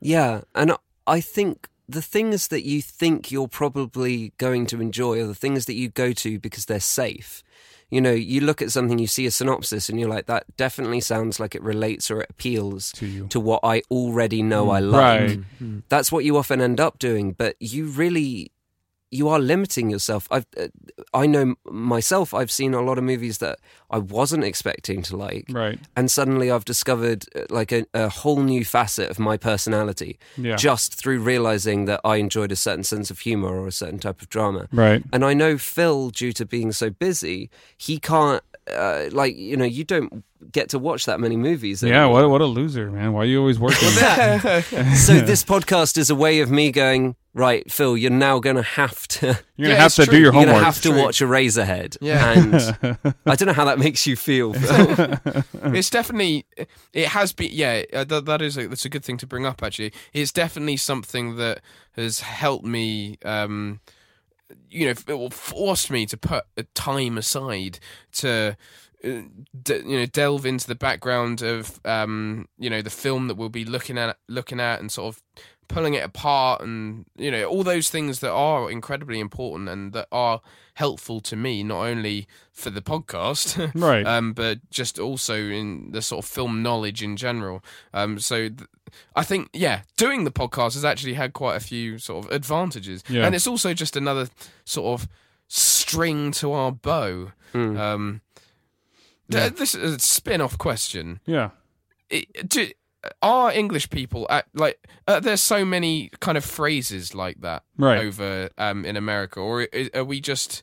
Yeah, and I think the things that you think you're probably going to enjoy are the things that you go to because they're safe. You know, you look at something, you see a synopsis, and you're like, that definitely sounds like it relates or it appeals To you, to what I already know mm. I like. right? Mm. That's what you often end up doing, but you really you are limiting yourself. I've uh, I know myself. I've seen a lot of movies that I wasn't expecting to like, Right. and suddenly I've discovered uh, like a, a whole new facet of my personality Yeah. just through realizing that I enjoyed a certain sense of humor or a certain type of drama. right. And I know Phil, due to being so busy, he can't. Uh, like you know, you don't get to watch that many movies. Yeah. What what a loser, man. Why are you always working? so this podcast is a way of me going right, Phil. You're now going to have to. You're gonna Yeah, have to true. do your homework. You're going to have to True. watch Eraserhead. Yeah. And I don't know how that makes you feel. Phil. it's definitely it has been yeah uh, that, that is a, that's a good thing to bring up actually it's definitely something that has helped me um you know it will force me to put a time aside to uh, de- you know delve into the background of um you know the film that we'll be looking at looking at and sort of pulling it apart and you know all those things that are incredibly important and that are helpful to me not only for the podcast Right. um, but just also in the sort of film knowledge in general. Um, so th- I think, yeah, doing the podcast has actually had quite a few sort of advantages, Yeah. and it's also just another sort of string to our bow. Hmm. Um, th- This is a spin-off question. yeah. It, do, are English people at, like? Uh, there's so many kind of phrases like that Right. over um, in America, or are we just?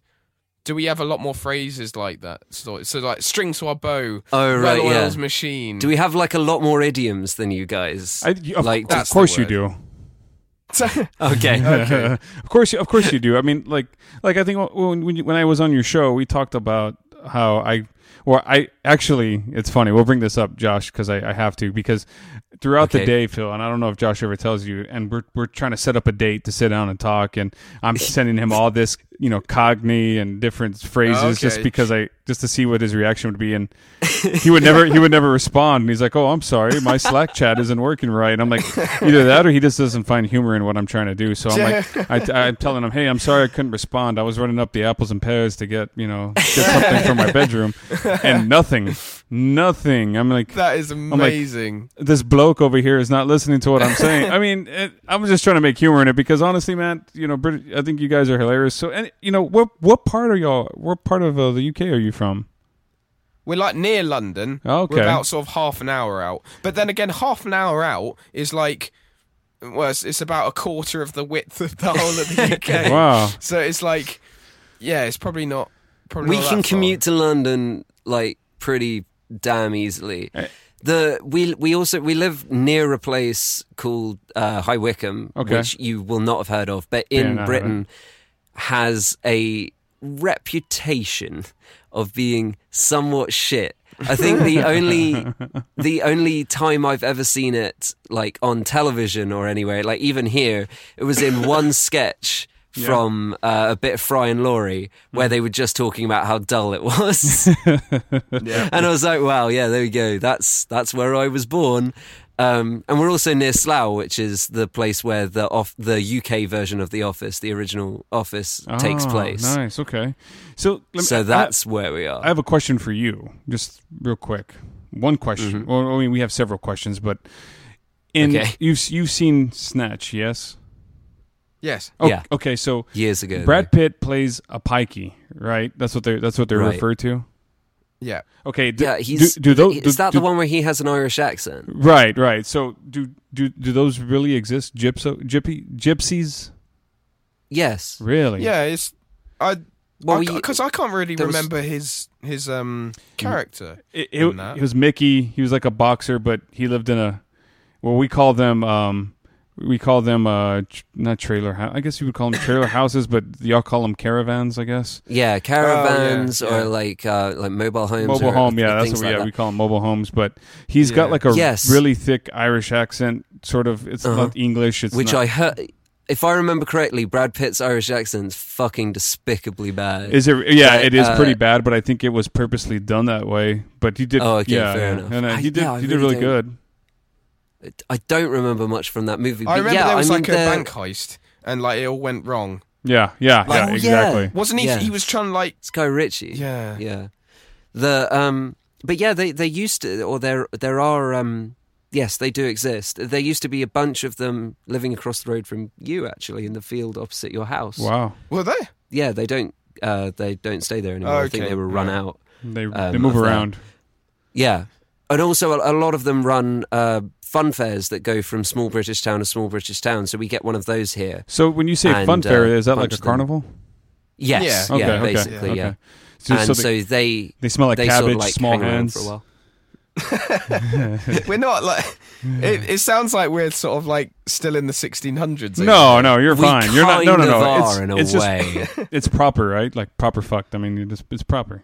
Do we have a lot more phrases like that? So, so like string to our bow, Oh, right, well-oiled yeah. machine. Do we have like a lot more idioms than you guys? I, of, Like, of that's course you do. okay. of course, you, of course you do. I mean, like, like I think when when, you, when I was on your show, we talked about how I Well, I actually, it's funny. We'll bring this up, Josh, because I, I have to. Because throughout the day, Phil, and I don't know if Josh ever tells you, and we're we're trying to set up a date to sit down and talk, and I'm sending him all this, you know, cogni and different phrases just because I just to see what his reaction would be, and he would never he would never respond. And he's like, "Oh, I'm sorry, my Slack chat isn't working right." And I'm like, either that or he just doesn't find humor in what I'm trying to do. So I'm like, I, I'm telling him, "Hey, I'm sorry I couldn't respond. I was running up the apples and pears to get you know get something from my bedroom, and nothing, nothing." I'm like, That is like- amazing. this bloke over here is not listening to what I'm saying. I mean, it, I'm just trying to make humor in it because honestly, man, you know, Brit- I think you guys are hilarious. So, and you know, what what part are y'all? What part of uh, the UK are you from? We're like near London. Okay. We're about sort of half an hour out. But then again, half an hour out is like, well, it's, it's about a quarter of the width of the whole of the UK. Wow. So it's like, yeah, it's probably not. Probably we not can commute to London like pretty damn easily. Eh. The we we also we live near a place called uh, High Wycombe, Okay. which you will not have heard of, but in I Britain has a reputation of being somewhat shit. I think the only the only time I've ever seen it like on television or anywhere, like even here, it was in one sketch from uh, a bit of Fry and Laurie where they were just talking about how dull it was. Yeah. and I was like, wow, yeah, there we go. That's that's where I was born. Um, and we're also near Slough, which is the place where the off the UK version of The Office, the original Office, takes Oh, place. Nice. Okay. So, let me, So I- that's where we are. I have a question for you, just real quick. One question. Mm-hmm. Well, I mean, we have several questions, but in Okay. you've you've seen Snatch, yes? Yes. Oh, Yeah. Okay, so Years ago, Brad Pitt plays a pikey, right? That's what they're. that's what they're Right. referred to. Yeah. Okay. Do, yeah, he's. do, do those, is that do- the one where he has an Irish accent? Right, right. So do do do those really exist? Gypso, gypsy, gypsies? Yes. Really? Yeah. It's I Well, because I, can't really there was- remember his his um character. It, in it, that. it was Mickey. He was like a boxer, but he lived in a well, we call them um, we call them uh, tr- not trailer house. I guess you would call them trailer houses, but y'all call them caravans. I guess Yeah, caravans Oh, yeah. or like uh, like mobile homes. mobile or home. Yeah, that's what we, like yeah that. we call them mobile homes. But he's got like a Yes. really thick Irish accent. Sort of. It's Uh-huh. not English. It's Which not, I heard. If I remember correctly, Brad Pitt's Irish accent's fucking despicably bad. Is it? Yeah, it is uh, pretty bad, but I think it was purposely done that way. But he did. Oh, okay, yeah, fair enough. And, uh, I- he did. yeah, I he did really really don't- good. I don't remember much from that movie. But I remember yeah, there was I mean, like a the- bank heist and like it all went wrong. Yeah, yeah, Oh, yeah, yeah. exactly. Wasn't he? Yeah. He was trying to like Sky Guy Ritchie. yeah. yeah. The um, but yeah, they they used to, or there there are um, yes, they do exist. There used to be a bunch of them living across the road from you, actually, in the field opposite your house. Wow. Were they? Yeah, they don't uh, they don't stay there anymore. I think they were run right. out. They Um, they move of that. around. Yeah, and also a, a lot of them run uh, fun fairs that go from small British town to small British town. So we get one of those here. So when you say And, fun fair, uh, is that like a them. carnival? Yes, Yeah. yeah, Okay, okay, basically, yeah. okay. So, and so so, they, they they smell like they cabbage, sort of like small hands. for a while. We're not like. It, it sounds like we're sort of like still in the 1600s. No, no, you're We fine. You're not. No, no, no. It's, are it's just it's proper, right? Like proper fucked. I mean, it's it's proper.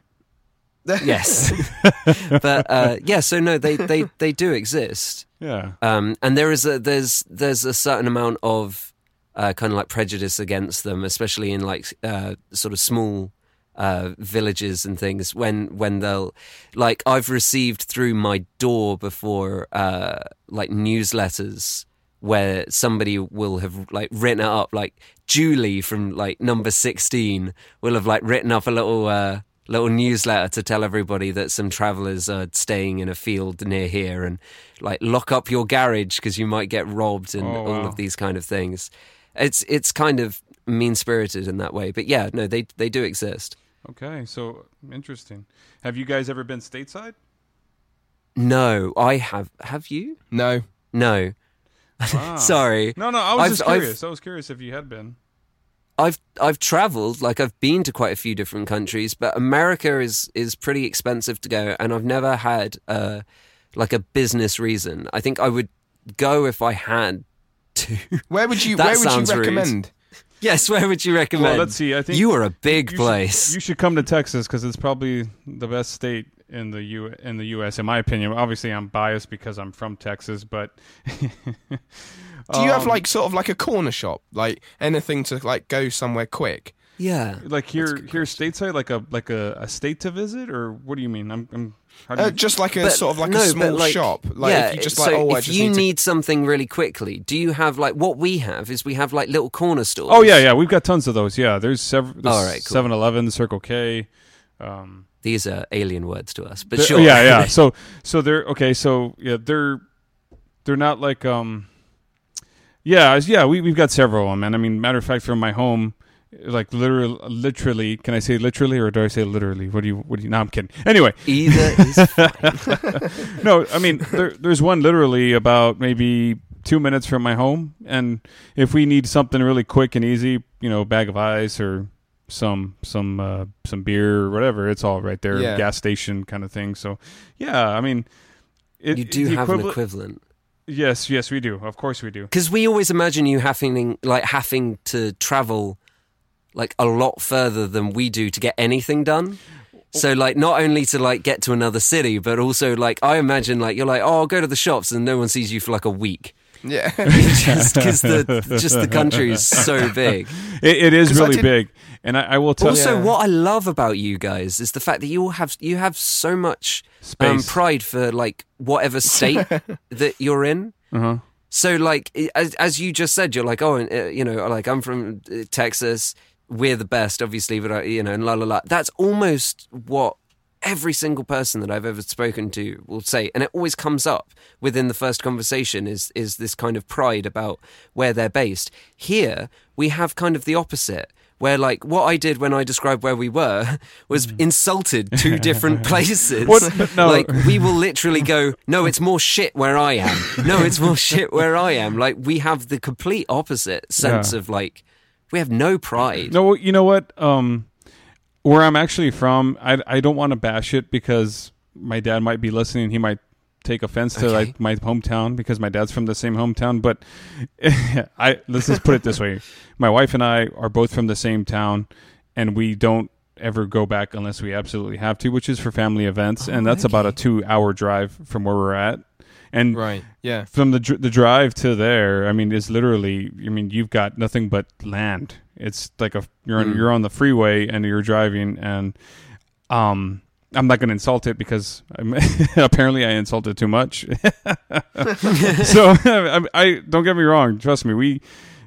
Yes, but uh, yeah. So no, they they they do exist. Yeah. um, and there is a there's there's a certain amount of uh, kind of like prejudice against them, especially in like uh, sort of small uh, villages and things. When when they'll like I've received through my door before uh, like newsletters where somebody will have like written it up like Julie from like number 16 will have like written up a little uh little newsletter to tell everybody that some travelers are staying in a field near here and like lock up your garage because you might get robbed and Oh, all of these kind of things it's it's kind of mean spirited in that way but yeah no they they do exist Okay. So interesting. Have you guys ever been stateside? no i have have you No. no Wow. sorry No, no. I was I've- just I've- curious. I was curious if you had been. I've I've traveled, like I've been to quite a few different countries, but America is is pretty expensive to go, and I've never had uh like a business reason. I think I would go if I had to. Where would you? That where would you sounds rude. Recommend? Yes, where would you recommend? Well, let's see. I think you are a big you place. Should, you should come to Texas because it's probably the best state in the U in the U.S. In my opinion. Obviously, I'm biased because I'm from Texas, but Do you have Um, like sort of like a corner shop, like anything to like go somewhere quick? yeah. like here here stateside, like a like a, a state to visit, or what do you mean? I'm, I'm how do Uh, you, just like a But- sort of like no, a small like, shop. Like yeah, if you just so like, oh, I if just you need, need something really quickly, do you have like what we have? Is we have like little corner stores. oh yeah, yeah, we've got tons of those. Yeah, there's several. All right, cool. 7-Eleven, Circle K. Um, These are alien words to us, but sure. Yeah, yeah. So so they're okay. So yeah, they're they're not like um. Yeah, yeah. We we've got several of them, and I mean, matter of fact, from my home, like literally, literally. Can I say literally, or do I say literally? What do you? What do you? No, I'm kidding. Anyway, Either is fine. no, I mean, there, there's one literally about maybe two minutes from my home, and if we need something really quick and easy, you know, bag of ice or some some uh, some beer or whatever, it's all right there, Yeah. gas station kind of thing. So, yeah, I mean, it, you do have an equivalent- equivalent. Yes, yes, we do. Of course, we do. Because we always imagine you having like having to travel like a lot further than we do to get anything done. So like not only to like get to another city, but also like I imagine like you're like oh I'll go to the shops and no one sees you for like a week yeah. just because the just the country is so big. It, it is 'Cause I really big, and I, I will tell Also, Yeah. what I love about you guys is the fact that you all have you have so much um, pride for like whatever state that you're in. Uh-huh. So, like as as you just said, you're like, oh, uh, you know, like I'm from uh, Texas. We're the best, obviously, but uh, you know, and la la la. That's almost what every single person that I've ever spoken to will say, and it always comes up within the first conversation. Is is this kind of pride about where they're based? Here, we have kind of the opposite. Where like what I did when I described where we were was insulted two different places. What? No. Like we will literally go, no, it's more shit where I am. No, it's more shit where I am. Like we have the complete opposite sense Yeah. of like we have no pride. No, you know what? Um, where I'm actually from, I I don't want to bash it because my dad might be listening. He might take offense to Okay. like my hometown because my dad's from the same hometown. But I let's just put it this way: my wife and I are both from the same town, and we don't ever go back unless we absolutely have to, which is for family events, and that's about a two-hour drive from where we're at. And Right. Yeah. from the the drive to there, I mean, it's literally. I mean, you've got nothing but land. It's like a you're on Mm. you're on the freeway and you're driving, and um, I'm not going to insult it because I'm, apparently I insulted too much. so I, I don't get me wrong. Trust me, we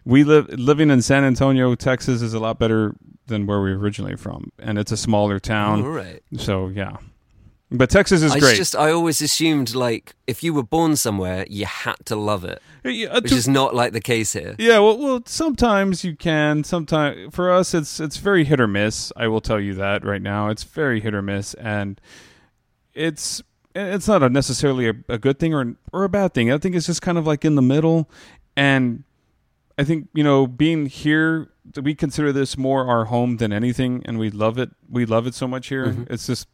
we live living in San Antonio, Texas, is a lot better than where we originally from, and it's a smaller town. All right. So yeah, but Texas is I great. just I always assumed like if you were born somewhere, you had to love it, Yeah, uh, which to- is not like the case here. Yeah, well, well, sometimes you can. Sometimes for us, it's it's very hit or miss. I will tell you that right now, it's very hit or miss, and it's it's not a necessarily a, a good thing or or a bad thing. I think it's just kind of like in the middle, and I think you know being here, we consider this more our home than anything, and we love it. We love it so much here. Mm-hmm. It's just.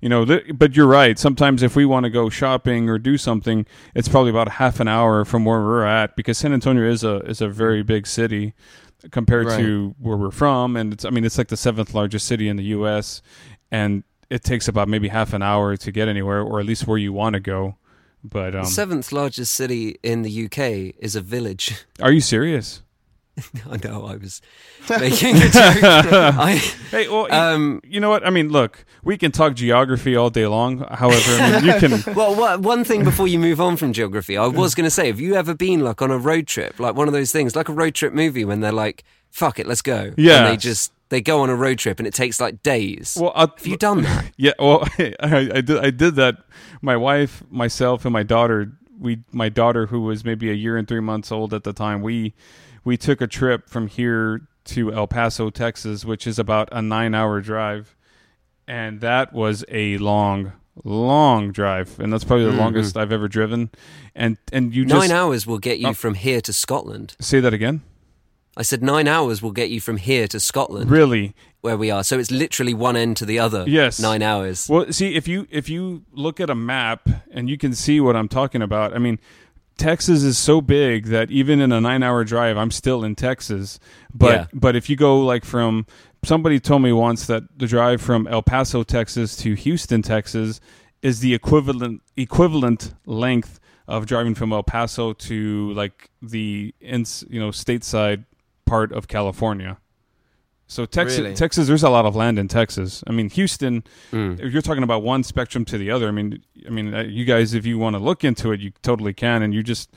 You know, but you're right. Sometimes if we want to go shopping or do something, it's probably about half an hour from where we're at because San Antonio is a is a very big city compared to where we're from, and it's I mean it's like the seventh largest city in the U.S. and it takes about maybe half an hour to get anywhere, or at least where you want to go. But um, the seventh largest city in the UK is a village. are you serious? I know I was making a joke. I, Hey, well, you- um, you know what? I mean, look, we can talk geography all day long. However, I mean, you can. Well, what, one thing before you move on from geography, I was going to say, have you ever been like on a road trip, like one of those things, like a road trip movie when they're like, "Fuck it, let's go," Yeah. and they just they go on a road trip and it takes like days. Well, I'll, have you done that? Yeah, well, I, I did. I did that. My wife, myself, and my daughter. We, my daughter, who was maybe a year and three months old at the time, we we took a trip from here to El Paso, Texas, which is about a nine-hour drive, and that was a long, long drive, and that's probably the mm-hmm. longest I've ever driven. And and you just Nine hours will get you Oh. from here to Scotland. say that again. I said nine hours will get you from here to Scotland, Really? where we are. So it's literally one end to the other. Yes. nine hours. Well, see if you if you look at a map and you can see what I'm talking about. I mean, Texas is so big that even in a nine-hour drive, I'm still in Texas. But Yeah. but if you go like from somebody told me once that the drive from El Paso, Texas to Houston, Texas is the equivalent equivalent length of driving from El Paso to like the you know stateside part of California. So Texas, Really? Texas, there's a lot of land in Texas. I mean, Houston. Mm. If you're talking about one spectrum to the other, I mean, I mean, uh, you guys, if you want to look into it, you totally can, and you just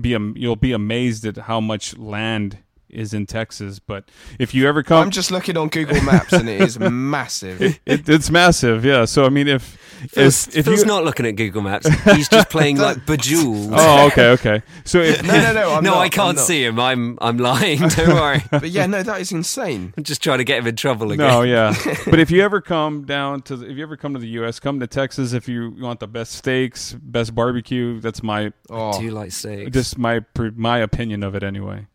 be you'll be amazed at how much land is in Texas. But if you ever come, I'm just looking on Google Maps and it is massive. it, it's massive, yeah. So I mean, if Phil's, if, if Phil's you, not looking at Google Maps. He's just playing like Bejeweled. oh, okay, okay. So if, No, no, no. I'm no, not, I I'm can't see him. I'm I'm lying. Don't worry. But yeah, no, that is insane. I'm just trying to get him in trouble again. No, yeah. but if you ever come down to, the, if you ever come to the U.S., come to Texas. If you want the best steaks, best barbecue, that's my Oh, Do you like steaks? just my my opinion of it anyway.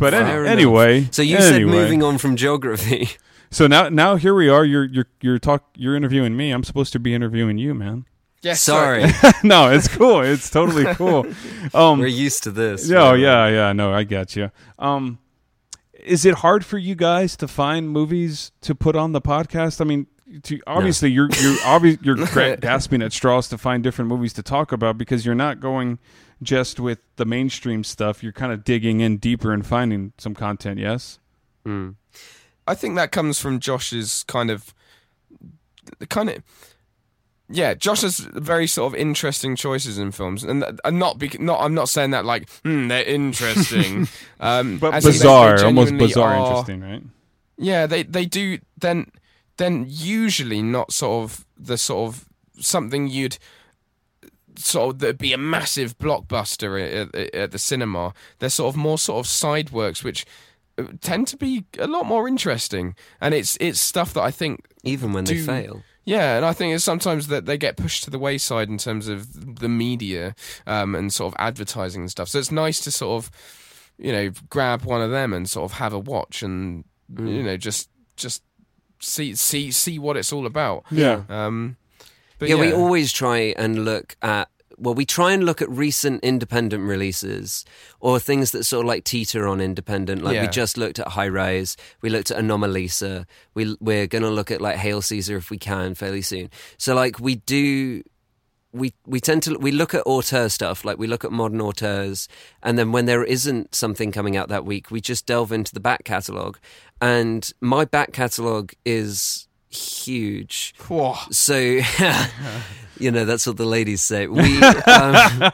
But any, anyway, so you said moving on from geography. So now now here we are. You're you're you're talk. You're interviewing me. I'm supposed to be interviewing you, man. yes, Sorry, no, it's cool. It's totally cool. Um, we're used to this. Yeah, We're- yeah, yeah. No, I get you. Um, is it hard for you guys to find movies to put on the podcast? I mean, to, obviously you're you're obvi- you're gra- gasping at straws to find different movies to talk about because you're not going just with the mainstream stuff. You're kind of digging in deeper and finding some content. Yes. Mm. I think that comes from Josh's kind of, kind of, yeah. Josh has very sort of interesting choices in films, and, and not be, not. I'm not saying that like hmm, they're interesting, um, But as they- they bizarre, almost bizarre, are- interesting, right? Yeah, they they do then then usually not sort of the sort of something you'd sort of that'd be a massive blockbuster at, at, at the cinema. They're sort of more sort of side works which uh, tend to be a lot more interesting, and it's it's stuff that I think Even when they fail. yeah, and I think it's sometimes that they get pushed to the wayside in terms of the media um, and sort of advertising and stuff. So it's nice to sort of, you know, grab one of them and sort of have a watch and you know just just see see see what it's all about. Yeah. Um, but yeah, yeah, we always try and look at. Well, we try and look at recent independent releases or things that sort of like teeter on independent. Like we just looked at High Rise, we looked at Anomalisa. We we're gonna look at like Hail Caesar if we can fairly soon. So like we do. We we tend to we look at auteur stuff like we look at modern auteurs, and then when there isn't something coming out that week, we just delve into the back catalogue. And my back catalogue is huge. Whoa. So, you know, that's what the ladies say. We, um,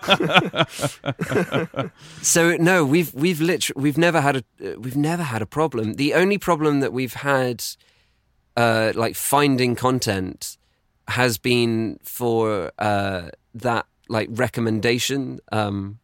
so no, we've we've literally we've never had a we've never had a problem. The only problem that we've had, uh, like finding content, has been for uh, that like recommendation. Um,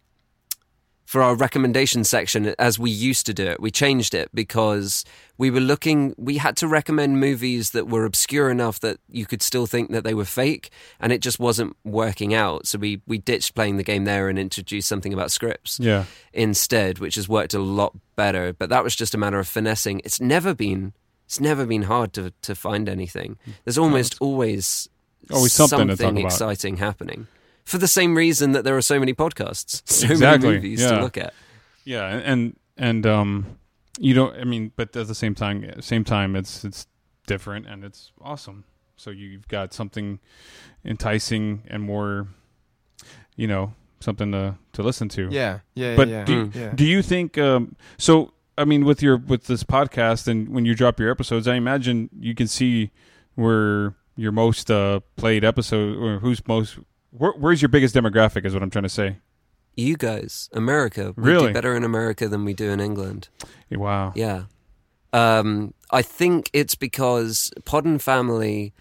for our recommendation section as we used to do it. We changed it because we were looking, we had to recommend movies that were obscure enough that you could still think that they were fake, and it just wasn't working out. So we, we ditched playing the game there and introduced something about scripts Yeah. instead, which has worked a lot better. But that was just a matter of finessing. It's never been. It's never been hard to, to find anything. There's almost always Always something about. exciting happening. For the same reason that there are so many podcasts, so Exactly, many movies yeah. to look at. Yeah, and and um, you don't. I mean, but at the same time, same time, it's it's different and it's awesome. So you've got something enticing and more, you know, something to to listen to. Yeah, yeah, But yeah. do you, yeah. do you think? Um, so I mean, with your with this podcast and when you drop your episodes, I imagine you can see where your most uh, played episode or who's most. Where, where's your biggest demographic? Is what I'm trying to say. You guys, America, we Really? do better in America than we do in England. Wow. Yeah. Um, I think it's because Podden Family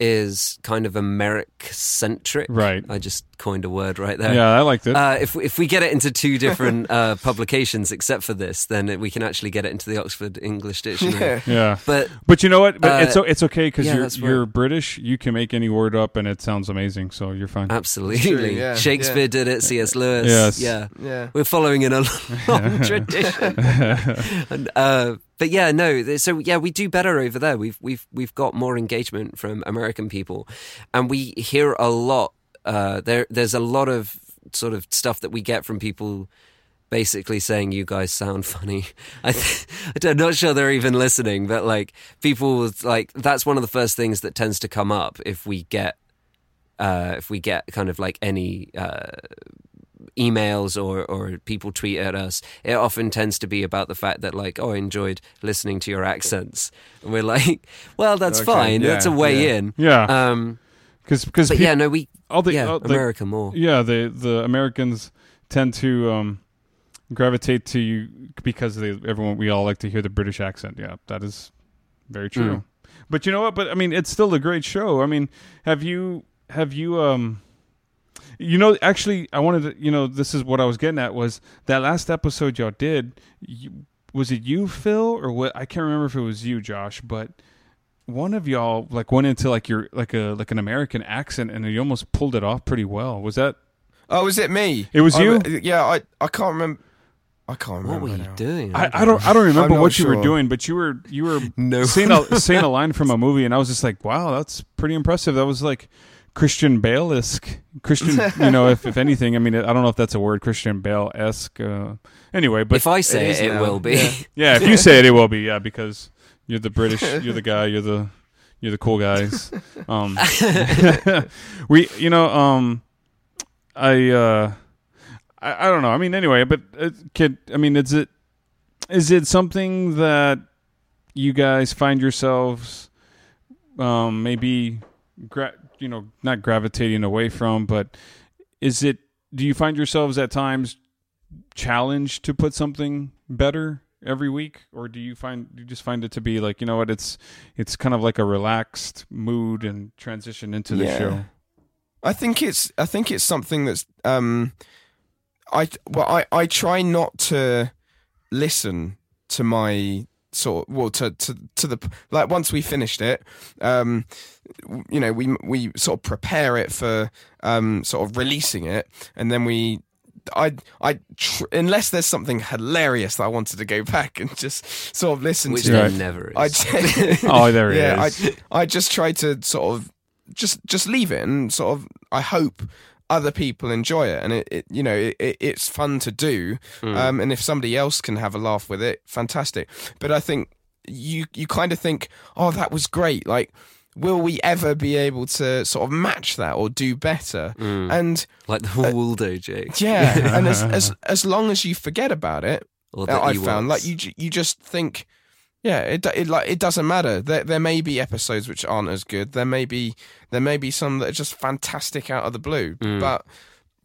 is kind of Americ centric. Right. I just coined a word right there. Yeah, I liked it. Uh, if if we get it into two different uh, publications, except for this, then we can actually get it into the Oxford English Dictionary. yeah. But But you know what? But Uh, it's it's okay because yeah, you're you're British. You can make any word up, and it sounds amazing. So you're fine. absolutely, True, yeah, Shakespeare yeah. did it. C.S. Lewis. Yes. Yeah. yeah. We're following in a long tradition. and, uh, but yeah, no. So yeah, we do better over there. We've we've we've got more engagement from American people, and we hear a lot. Uh, there there's a lot of sort of stuff that we get from people basically saying you guys sound funny. I th- I'm not sure they're even listening, but like people like that's one of the first things that tends to come up if we get uh, if we get kind of like any uh, emails or or people tweet at us. It often tends to be about the fact that like oh I enjoyed listening to your accents, and we're like well that's Okay, fine. yeah, that's a way yeah. in. Yeah, Um, because because but yeah, no, we all the, yeah all the- America more. yeah the the Americans tend to um, gravitate to you because they everyone we all like to hear the British accent. Yeah, that is very true. Mm. But you know what? But I mean, it's still a great show. I mean, have you have you um. You know, actually, I wanted to. You know, this is what I was getting at was that last episode y'all did. You, was it you, Phil, or what? I can't remember if it was you, Josh, but one of y'all like went into like your like a like an American accent, and you almost pulled it off pretty well. Was that Oh, was it me? It was I- you? yeah, I I can't remember. I can't remember. What were you now. doing? I, I don't I don't remember not what you were doing, but you were you were No. saying a, saying a line from a movie, and I was just like, wow, that's pretty impressive. That was like Christian Bale esque. Christian, you know, if if anything, I mean, I don't know if that's a word, Christian Bale esque. Uh, anyway, but if I say is it, it, will be. Yeah. yeah, if you say it, it will be yeah, because you're the British, you're the guy, you're the you're the cool guys. Um, we, you know, um, I, uh, I, I don't know. I mean, anyway, but uh, kid, I mean, is it is it something that you guys find yourselves, um, maybe, gra- you know, not gravitating away from, but is it? Do you find yourselves at times challenged to put something better every week or do you find you just find it to be like you know what it's it's kind of like a relaxed mood and transition into the Yeah. show I think it's I think it's something that's um I well I I try not to listen to my sort well to to to the like once we finished it um you know we we sort of prepare it for um sort of releasing it and then we I I tr- unless there's something hilarious that I wanted to go back and just sort of listen Which to there Right. never is. I oh there yeah, is I I just try to sort of just just leave it and sort of I hope other people enjoy it. And it, it you know it, it, it's fun to do. Hmm. Um, and if somebody else can have a laugh with it fantastic. But I think you you kind of think oh that was great. Like will we ever be able to sort of match that or do better? Hmm. And like the uh, Waldo joke. yeah. And as, as as long as you forget about it Or I found. Like you you just think, yeah, it, it like it doesn't matter. There, there may be episodes which aren't as good. There may be, there may be some that are just fantastic out of the blue. Mm. But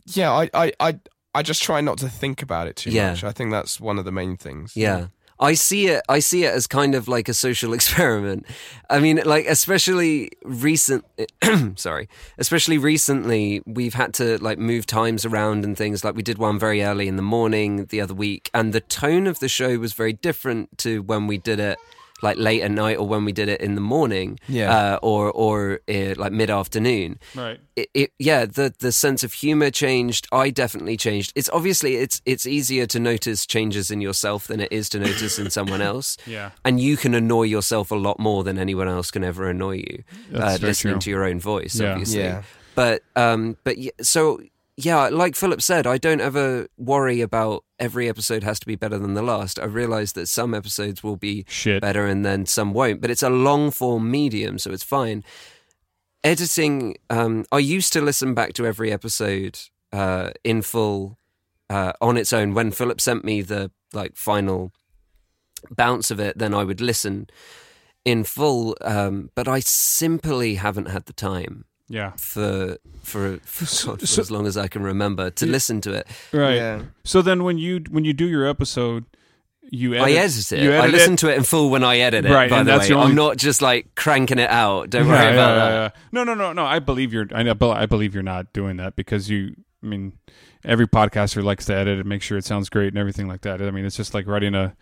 yeah, I, I, I, I just try not to think about it too Yeah. much. I think that's one of the main things. Yeah. I see it I see it as kind of like a social experiment. I mean like especially recent sorry, especially recently we've had to like move times around and things like we did one very early in the morning the other week and the tone of the show was very different to when we did it like late at night or when we did it in the morning Yeah. uh, or or uh, like mid afternoon right it, it yeah the the sense of humor changed i definitely changed it's obviously it's it's easier to notice changes in yourself than it is to notice in someone else yeah and you can annoy yourself a lot more than anyone else can ever annoy you That's uh, listening true. to your own voice Yeah. obviously Yeah. but um but so yeah like philip said i don't ever worry about every episode has to be better than the last i realize that some episodes will be shit better and then some won't. But it's a long form medium, so it's fine. Editing, um, I used to listen back to every episode uh, in full uh, on its own. When Philip sent me the like final bounce of it, then I would listen in full. Um, but I simply haven't had the time yeah for for, for, God, for so- as long as I can remember to listen to it. right Yeah. so then when you when you do your episode you edit, I edit it. you I listen it, to it in full when I edit it. Right, by and the that's way, your I'm not just like cranking it out. Don't worry Yeah, about yeah, that. yeah, yeah. No, no, no, no. I believe you're. I, I believe you're not doing that because you. I mean, every podcaster likes to edit and make sure it sounds great and everything like that. I mean, it's just like writing a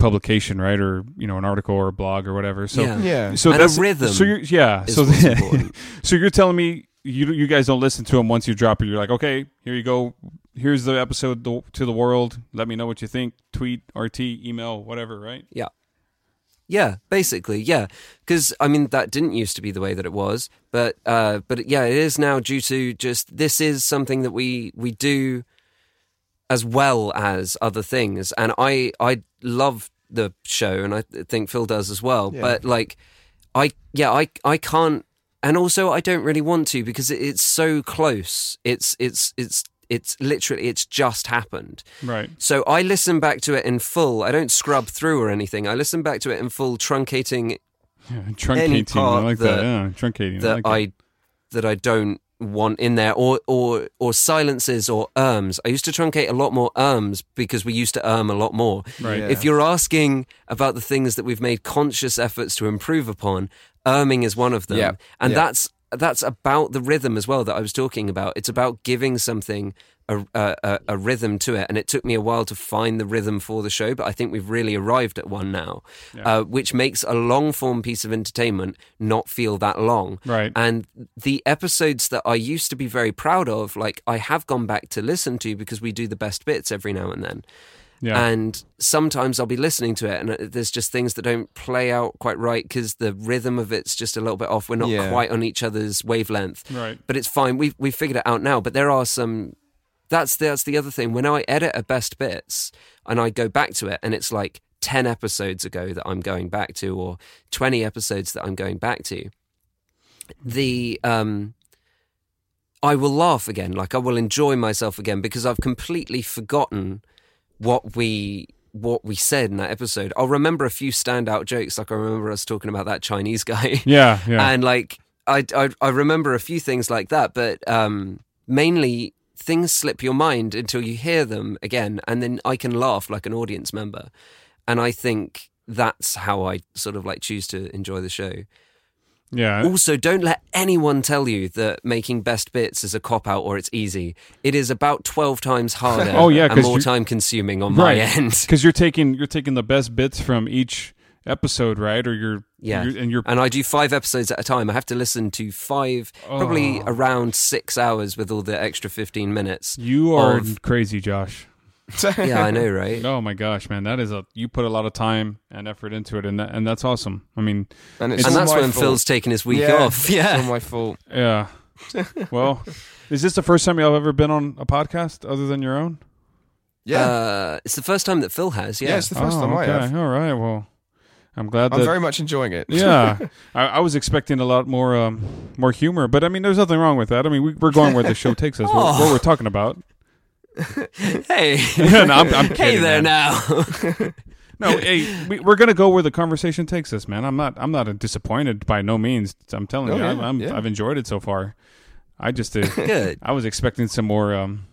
publication, right, or you know, an article or a blog or whatever. So, Yeah. Yeah. so And a that's rhythm So you're, yeah. is So so you're telling me you you guys don't listen to them once you drop it. You're like, okay, here you go. Here's the episode to to the world. Let me know what you think. Tweet, RT, email, whatever. Right? Yeah. Yeah, basically, yeah. Because I mean, that didn't used to be the way that it was, but uh, but yeah, it is now due to just this is something that we we do as well as other things, and I I love the show, and I think Phil does as well. Yeah. But like, I yeah, I I can't, and also I don't really want to because it, it's so close. It's it's it's it's literally it's just happened. Right. So I listen back to it in full. I don't scrub through or anything. I listen back to it in full, truncating Yeah, Any truncating. I like that. that- Yeah, truncating. I that like I that I don't want in there, or or or silences or erms. I used to truncate a lot more erms because we used to erm a lot more. Right. Yeah. If you're asking about the things that we've made conscious efforts to improve upon, erming is one of them, Yeah. and Yeah. that's that's about the rhythm as well that I was talking about. It's about giving something a, a, a- a rhythm to it, and it took me a while to find the rhythm for the show, but I think we've really arrived at one now, uh, which makes a long form piece of entertainment not feel that long. Right. And the episodes that I used to be very proud of, like I have gone back to listen to because we do the best bits every now and then. Yeah. And sometimes I'll be listening to it, and uh, there's just things that don't play out quite right because the rhythm of it's just a little bit off. We're not Yeah. quite on each other's wavelength, Right. but it's fine. We've we've figured it out now. But there are some. That's that's the other thing. When I edit a best bits and I go back to it, and it's like ten episodes ago that I'm going back to, or twenty episodes that I'm going back to. The um, I will laugh again. Like I will enjoy myself again because I've completely forgotten what we what we said in that episode. I'll remember a few standout jokes. Like I remember us talking about that Chinese guy yeah. Yeah. and like I, I I remember a few things like that, but um, mainly things slip your mind until you hear them again, and then I can laugh like an audience member, and I think that's how I sort of like choose to enjoy the show. yeah. Also, don't let anyone tell you that making best bits is a cop out or it's easy. It is about twelve times harder. Oh, yeah, and more time consuming on my end. Because you're taking you're taking the best bits from each episode, right? Or you're Yeah. you're, and you're And I do five episodes at a time. I have to listen to five, probably Oh. around six hours with all the extra 15 minutes. you are of- crazy, Josh. Yeah, I know, right? Oh my gosh, man, that is a you put a lot of time and effort into it, and that, and that's awesome. I mean, and it's and that's when fault. Phil's taking his week yeah, off. It's Yeah. all my fault. yeah. well, is this the first time you've ever been on a podcast other than your own? Yeah. Uh, it's the first time that Phil has, yeah. yeah. it's the first oh, time okay. I have. All right. Well, I'm glad I'm that. very much enjoying it. yeah, I, I was expecting a lot more um, more humor, but I mean, there's nothing wrong with that. I mean, we, we're going where the show takes us. What, Oh. what we're talking about. Hey. Yeah, no, I'm- I'm hey there man. now. No, hey, we, we're gonna go where the conversation takes us, man. I'm not. I'm not disappointed by no means. I'm telling Oh, you, yeah, I'm, I'm, yeah. I've enjoyed it so far. I just, uh, Good. I was expecting some more. Um,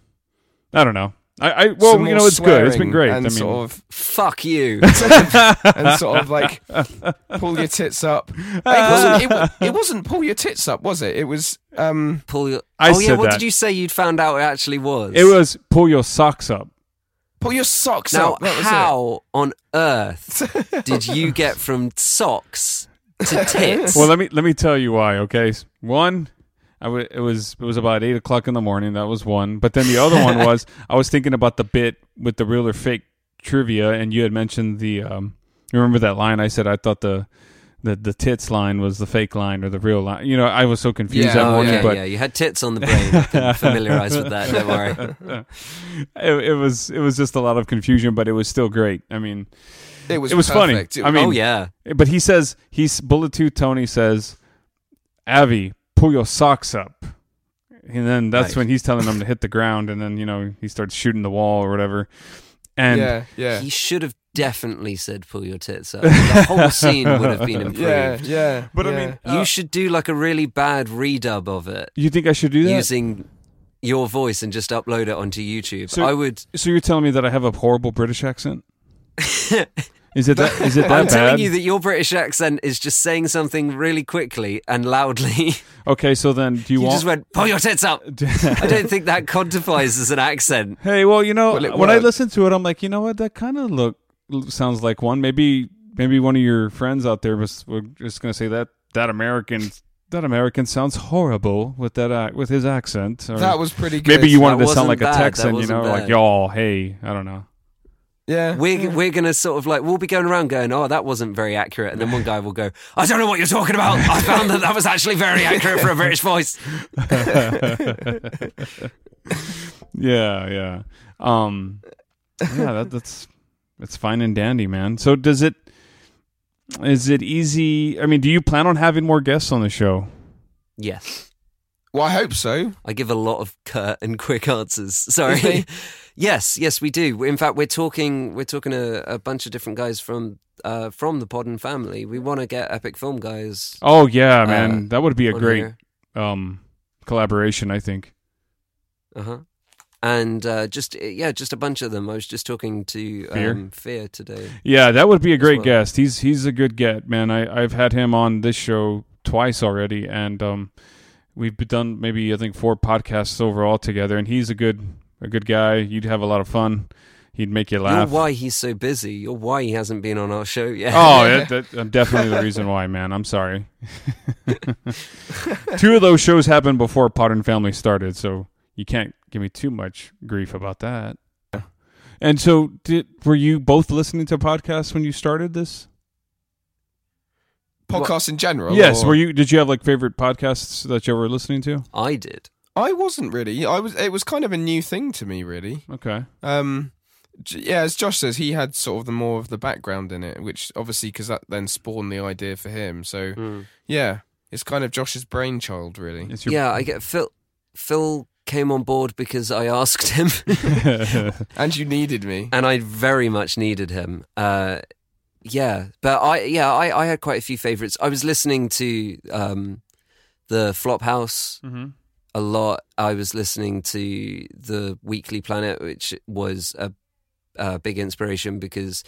I don't know. I, I well, you know, it's good. It's been great. And I mean, sort of Fuck you. and sort of like pull your tits up. It wasn't, it, it wasn't pull your tits up, was it? It was um Pull your. I oh, yeah, said what that. did you say you'd found out it actually was? it was pull your socks up. pull your socks Now, up. That was how on earth did you get from socks to tits? Well, let me let me tell you why. Okay, one, I w- it was it was about eight o'clock in the morning. That was one. But then the other one was I was thinking about the bit with the real or fake trivia, and you had mentioned the. Um, remember that line? I said I thought the. The, the tits line was the fake line or the real line. You know, I was so confused Yeah, that Oh, morning, yeah, but yeah. You had tits on the brain. I can familiarize with that. Don't worry. it, it was it was just a lot of confusion, but it was still great. I mean, it. Was it was funny. perfect. It I mean, oh yeah. But he says he's Bullet Tooth. Tony says, "Avi, pull your socks up," and then that's Right. when he's telling them to hit the ground, and then you know he starts shooting the wall or whatever. And yeah, yeah. He should have definitely said "pull your tits up." The whole scene would have been improved. Yeah, yeah. But I yeah. mean, You Uh, should do like a really bad redub of it you think I should do that? using your voice and just upload it onto YouTube. So- I would. so you're telling me that I have a horrible British accent? is it that? Is it that I'm bad? telling you that your British accent is just saying something really quickly and loudly. okay, so then do you, You want? just went, "Pull your tits up." I don't think that quantifies as an accent. Hey, well, you know, Well, when I listen to it, I'm like, you know what? That kind of look sounds like one. Maybe, maybe one of your friends out there was, was just gonna say that that American that American sounds horrible with that ac- with his accent. Or that was pretty good. maybe you wanted That to sound like a bad. That Texan, you wasn't know, like y'all. Hey, I don't know. Yeah. We're we're gonna sort of like we'll be going around going, oh, that wasn't very accurate, and then one guy will go, I don't know what you're talking about. I found that that was actually very accurate for a British voice. yeah, yeah. Um, yeah, that, that's that's fine and dandy, man. So does it? Is it easy? I mean, do you plan on having more guests on the show? Yes, Well, I hope so. I give a lot of curt and quick answers. Sorry. Yes, yes, we do. In fact, we're talking we're talking a, a bunch of different guys from uh, from the Podden family. We want to get epic film guys. Oh yeah, man, Uh, that would be a great um collaboration. I think. Uh huh. And uh, just yeah, just a bunch of them. I was just talking to Fear? um, Fear today. Yeah, that would be a great well. guest. He's he's a good get, man. I I've had him on this show twice already, and um, we've done maybe I think four podcasts overall together. And he's a good a good guy. You'd have a lot of fun. He'd make you laugh. You're laugh. why he's so busy. You're why he hasn't been on our show yet. Oh, yeah, that, I'm definitely the reason why, man. I'm sorry. Two of those shows happened before Potter and Family started, so you can't give me too much grief about that. And so, did were you both listening to podcasts when you started this? Podcasts in general. yes. or- Were you? Did you have like favorite podcasts that you were listening to? I did. I wasn't really. I was. It was kind of a new thing to me, really. Okay. Um, yeah, as Josh says, he had sort of the more of the background in it, which obviously because that then spawned the idea for him. So Mm. yeah, it's kind of Josh's brainchild, really. It's your, Yeah, I get Phil. Phil came on board because I asked him, And you needed me. and I very much needed him. Uh, yeah, but I yeah I, I had quite a few favorites. I was listening to um, the Flophouse Mhm. A lot. I was listening to the Weekly Planet, which was a, a big inspiration because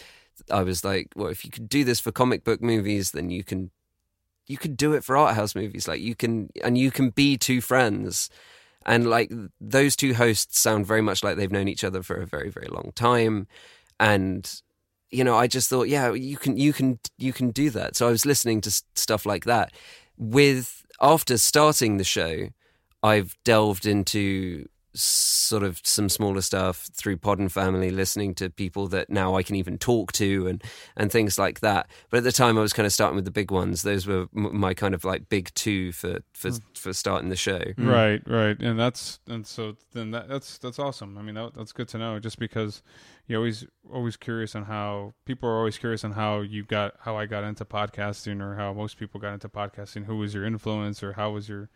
I was like, well, if you could do this for comic book movies, then you can you could do it for art house movies. Like you can and you can be two friends. And like those two hosts sound very much like they've known each other for a very, very long time. And you know, I just thought, yeah, you can, you can, you can do that. So I was listening to stuff like that. With after starting the show, I've delved into sort of some smaller stuff through Pod and Family, listening to people that now I can even talk to and and things like that. But at the time, I was kind of starting with the big ones. Those were my kind of like big two for for hmm. for starting the show. Hmm. Right, right, and that's and so then that, that's that's awesome. I mean, that, that's good to know. Just because you always always curious on how people are always curious on how you got how I got into podcasting or how most people got into podcasting. Who was your influence or how was your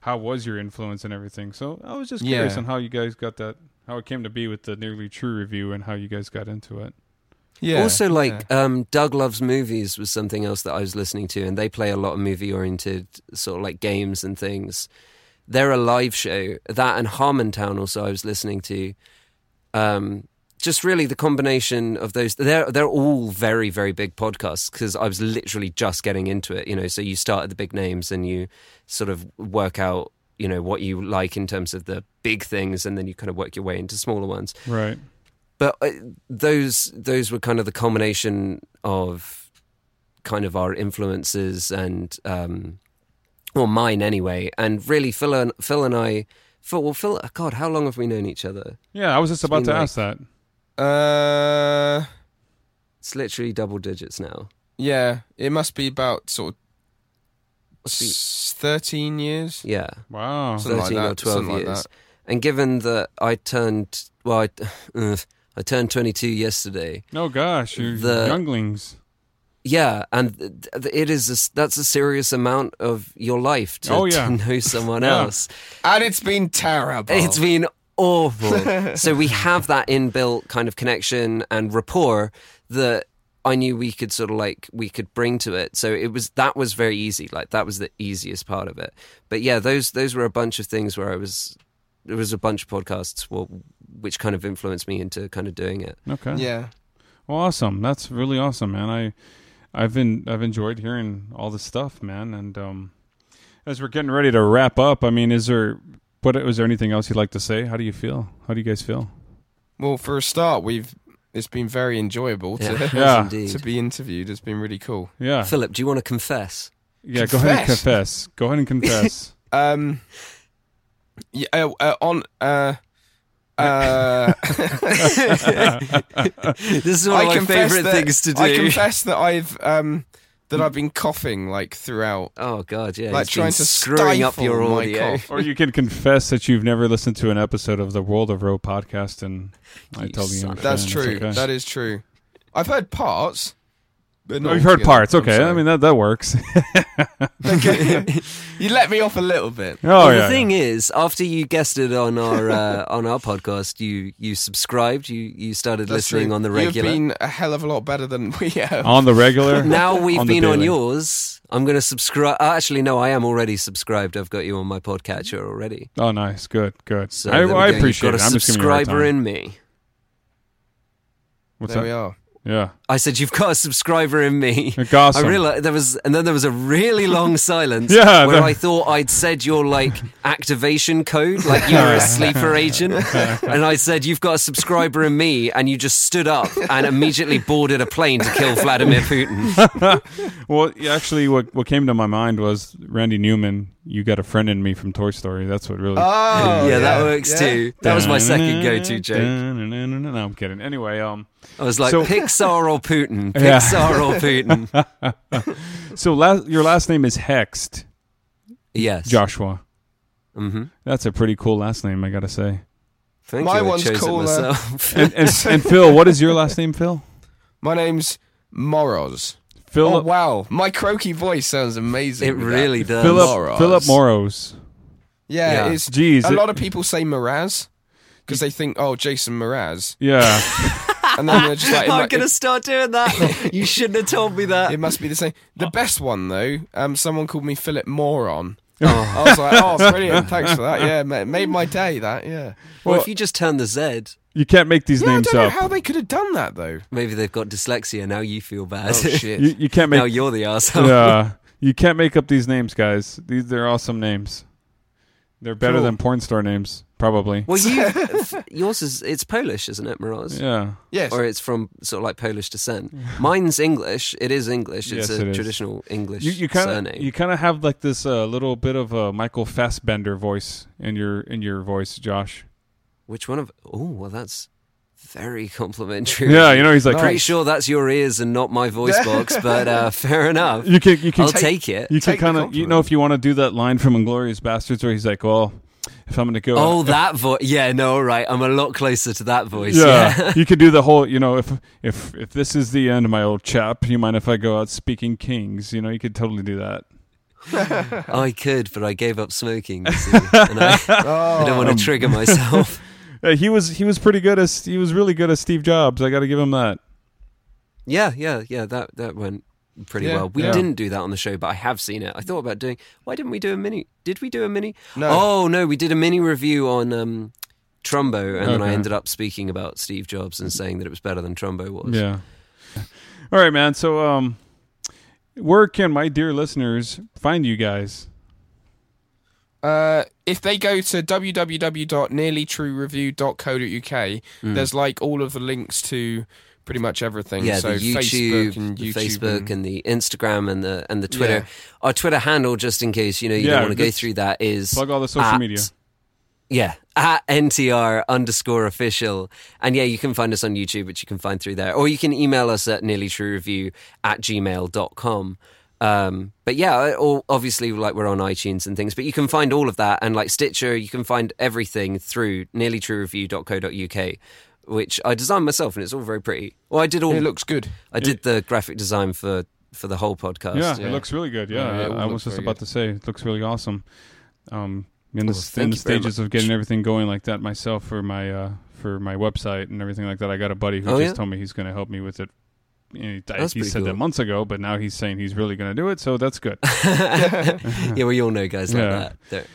how was your influence and everything. So I was just curious Yeah. on how you guys got that, how it came to be with the nearly true review and how you guys got into it. Yeah. also, yeah. like um, Doug Loves Movies was something else that I was listening to, and they play a lot of movie oriented sort of like games and things. They're a live show. That and Harmontown also I was listening to. Um, just really the combination of those. They're they're all very very big podcasts because I was literally just getting into it. You know, so you start at the big names and you sort of work out you know what you like in terms of the big things, and then you kind of work your way into smaller ones Right. but uh, those those were kind of the culmination of kind of our influences and um or mine anyway and really phil and phil and i phil well phil god how long have we known each other Yeah, I was just about to like- ask that. Uh, it's literally double digits now yeah, it must be about sort of Must be- s- thirteen years. yeah Wow. Something like 13 or that, 12 something like years that. and given that i turned well i, uh, I turned 22 yesterday No, gosh, you The- younglings. Yeah, and th- th- it is a s that's a serious amount of your life to, Oh, yeah. to know someone Yeah. else. And it's been terrible. It's been awful. so we have that inbuilt kind of connection and rapport that I knew we could sort of like we could bring to it. So it was that was very easy. Like that was the easiest part of it. But yeah, those those were a bunch of things where I was there was a bunch of podcasts well, which kind of influenced me into kind of doing it. Okay. yeah. Well, awesome. That's really awesome, man. I, I've been I've enjoyed hearing all this stuff, man. And um, as we're getting ready to wrap up, I mean, is there what was there anything else you'd like to say? How do you feel? How do you guys feel? Well, for a start, we've it's been very enjoyable to Yeah, Yeah. to be interviewed. It's been really cool. Yeah, Philip, do you want to confess? yeah. Go ahead and Confess. confess. Go ahead and confess. Um, yeah, uh, uh, on uh, Uh, This is one of my confess favorite that- things to do. I confess that I've um, that I've been coughing like throughout. oh god, yeah, Like trying to screwing up your stifle my audio. cough. Or you can confess that you've never listened to an episode of the World of Row podcast, and I told You totally son of a- understand. That's true. okay. That is true. I've heard parts. But not Oh, you've heard altogether. parts. Okay, I mean that that works. you let me off a little bit. oh well, yeah. the thing is, after you guested on our uh, on our podcast, you you subscribed, you you started That's listening true. on the You've regular. been a hell of a lot better than we have. on the regular. now we've on been on yours. I'm going to subscribe. Uh, actually, no, I am already subscribed. I've got you on my podcatcher already. Oh, nice. Good. Good. So I, I go. appreciate You've it. got I'm a just giving you a hard subscriber in me. What's there that? we are. Yeah. I said you've got a subscriber in me. Awesome. I realized there was, and then there was a really long silence. Yeah, where there- I thought I'd said your like activation code, like you were a sleeper agent, and I said you've got a subscriber in me, and you just stood up and immediately boarded a plane to kill Vladimir Putin. Well, actually, what what came to my mind was Randy Newman. You got a friend in me from Toy Story. That's what really. Oh, yeah, that works too. That was my second go-to joke. No, no, no, I'm kidding. Anyway, um, I was like So- Pixar or Putin, Yeah. Pixar or Putin. so last, your last name is Hext, Yes, Joshua. hmm That's a pretty cool last name, I gotta say. Thank My you. I one's chose cooler. And, and, and Phil, what is your last name, Phil? My name's Moroz. Philip. Oh wow, my croaky voice sounds amazing. it with that. really does. Philip. Moros. Philip Moros. Yeah, Yeah. it's Jeez. a it- lot of people say Mraz because they think, oh, Jason Mraz, yeah. And then they're just like, I'm gonna start doing that. you shouldn't have told me that. it must be the same. The best one though, um, someone called me Philip Moron. Oh. I was like, oh, brilliant, thanks for that. Yeah, ma- made my day. That yeah. Well, Well- if you just turn the Z, You can't make these Yeah, I names don't know up. how they could have done that though. maybe they've got dyslexia. Now you feel bad. Oh shit. You, you can't make. now make. you're the asshole. Yeah. You can't make up these names, guys. These they're awesome names. They're better Cool. than porn star names, probably. Well, you yours is it's Polish, isn't it, Miraz? Yeah. yes. Or it's from sort of like Polish descent. Mine's English. It is English. It's Yes, a it is. traditional English You you kind surname. of you kind of have like this uh, little bit of a Michael Fassbender voice in your in your voice, Josh. Which one of? Oh, well, that's very complimentary. Yeah, you know he's like Pretty sure that's your ears and not my voice box, but uh, fair enough. you can you can I'll take it. you can take the kind of you compliment. know if you want to do that line from Inglourious Basterds where he's like, well, if I'm gonna go, Oh, that voice. Yeah, no, right. I'm a lot closer to that voice. yeah, Yeah. you could do the whole you know if if if this is the end, my old chap, you mind if I go out speaking kings? You know, you could totally do that. I could, but I gave up smoking. see, and I, oh, I don't want to um, trigger myself. He was he was pretty good as he was really good as Steve Jobs. I got to give him that. Yeah, yeah, yeah. That that went pretty Yeah, well. We yeah. didn't do that on the show, but I have seen it. I thought about doing. Why didn't we do a mini? Did we do a mini? No. Oh no, we did a mini review on um, Trumbo, and then I ended up speaking about Steve Jobs and saying that it was better than Trumbo was. Yeah. All right, man. So, um, where can my dear listeners find you guys? Uh, if they go to www.nearlytruereview.co.uk, Mm. there's like all of the links to pretty much everything. Yeah, so the YouTube, Facebook and the YouTube Facebook, and- and the Instagram, and the and the Twitter. Yeah. Our Twitter handle, just in case you know you Yeah, don't want to go through that, is Plug all the social at- media. Yeah, at NTR underscore official. And yeah, you can find us on YouTube, which you can find through there. Or you can email us at nearlytruereview at gmail.com. Um, but yeah, or obviously, like we're on iTunes and things, but you can find all of that and like Stitcher, you can find everything through nearlytruereview.co.uk, which I designed myself and it's all very pretty. Well, I did all, it looks good. I did the graphic design for, for the whole podcast. Yeah, yeah. it looks really good. Yeah, Yeah, I, was just about good. to say it looks really awesome. Um, in the, Well, in the stages of getting everything going like that myself for my uh, for my website and everything like that, I got a buddy who Oh, just yeah? told me he's going to help me with it. He he said that months ago, but now he's saying he's really going to do it, so that's good. yeah, we all know guys like that. They're-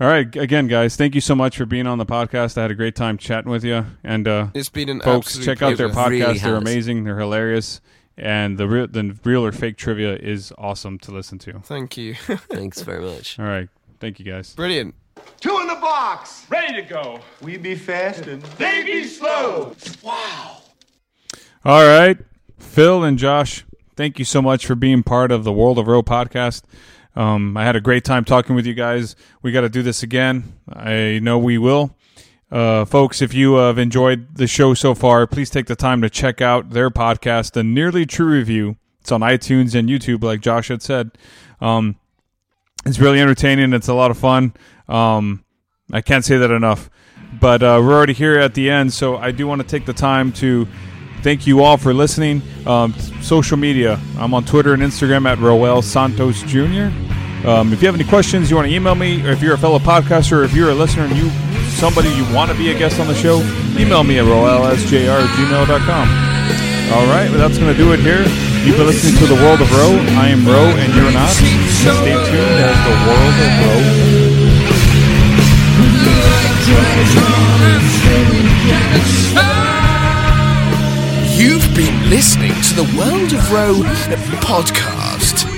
All right, again, guys, thank you so much for being on the podcast. I had a great time chatting with you, and uh, It's been an folks, absolute check out their pleasure. Really podcast. They're amazing. They're hilarious, and the real, the real or fake trivia is awesome to listen to. Thank you. Thanks very much. All right, thank you guys. Brilliant. Two in the box. Ready to go. We be fast and They be slow. Wow. All right, Phil and Josh, thank you so much for being part of the World of Row podcast. Um, I had a great time talking with you guys. We got to do this again. I know we will. Uh, folks, if you have enjoyed the show so far, please take the time to check out their podcast, The Nearly True Review. It's on iTunes and YouTube, like Josh had said. Um, it's really entertaining. It's a lot of fun. Um, I can't say that enough. But uh, we're already here at the end, so I do want to take the time to thank you all for listening. Um, social media, I'm on Twitter and Instagram at Roel Santos Jr. Um, if you have any questions, you want to email me, or if you're a fellow podcaster, or if you're a listener and you somebody you want to be a guest on the show, email me at roelsjr at gmail.com. All right, well, that's going to do it here. You've been listening to The World of Roe. I am Roe, and you're not. Stay tuned as The World of Roe. Been listening to the World of Row podcast.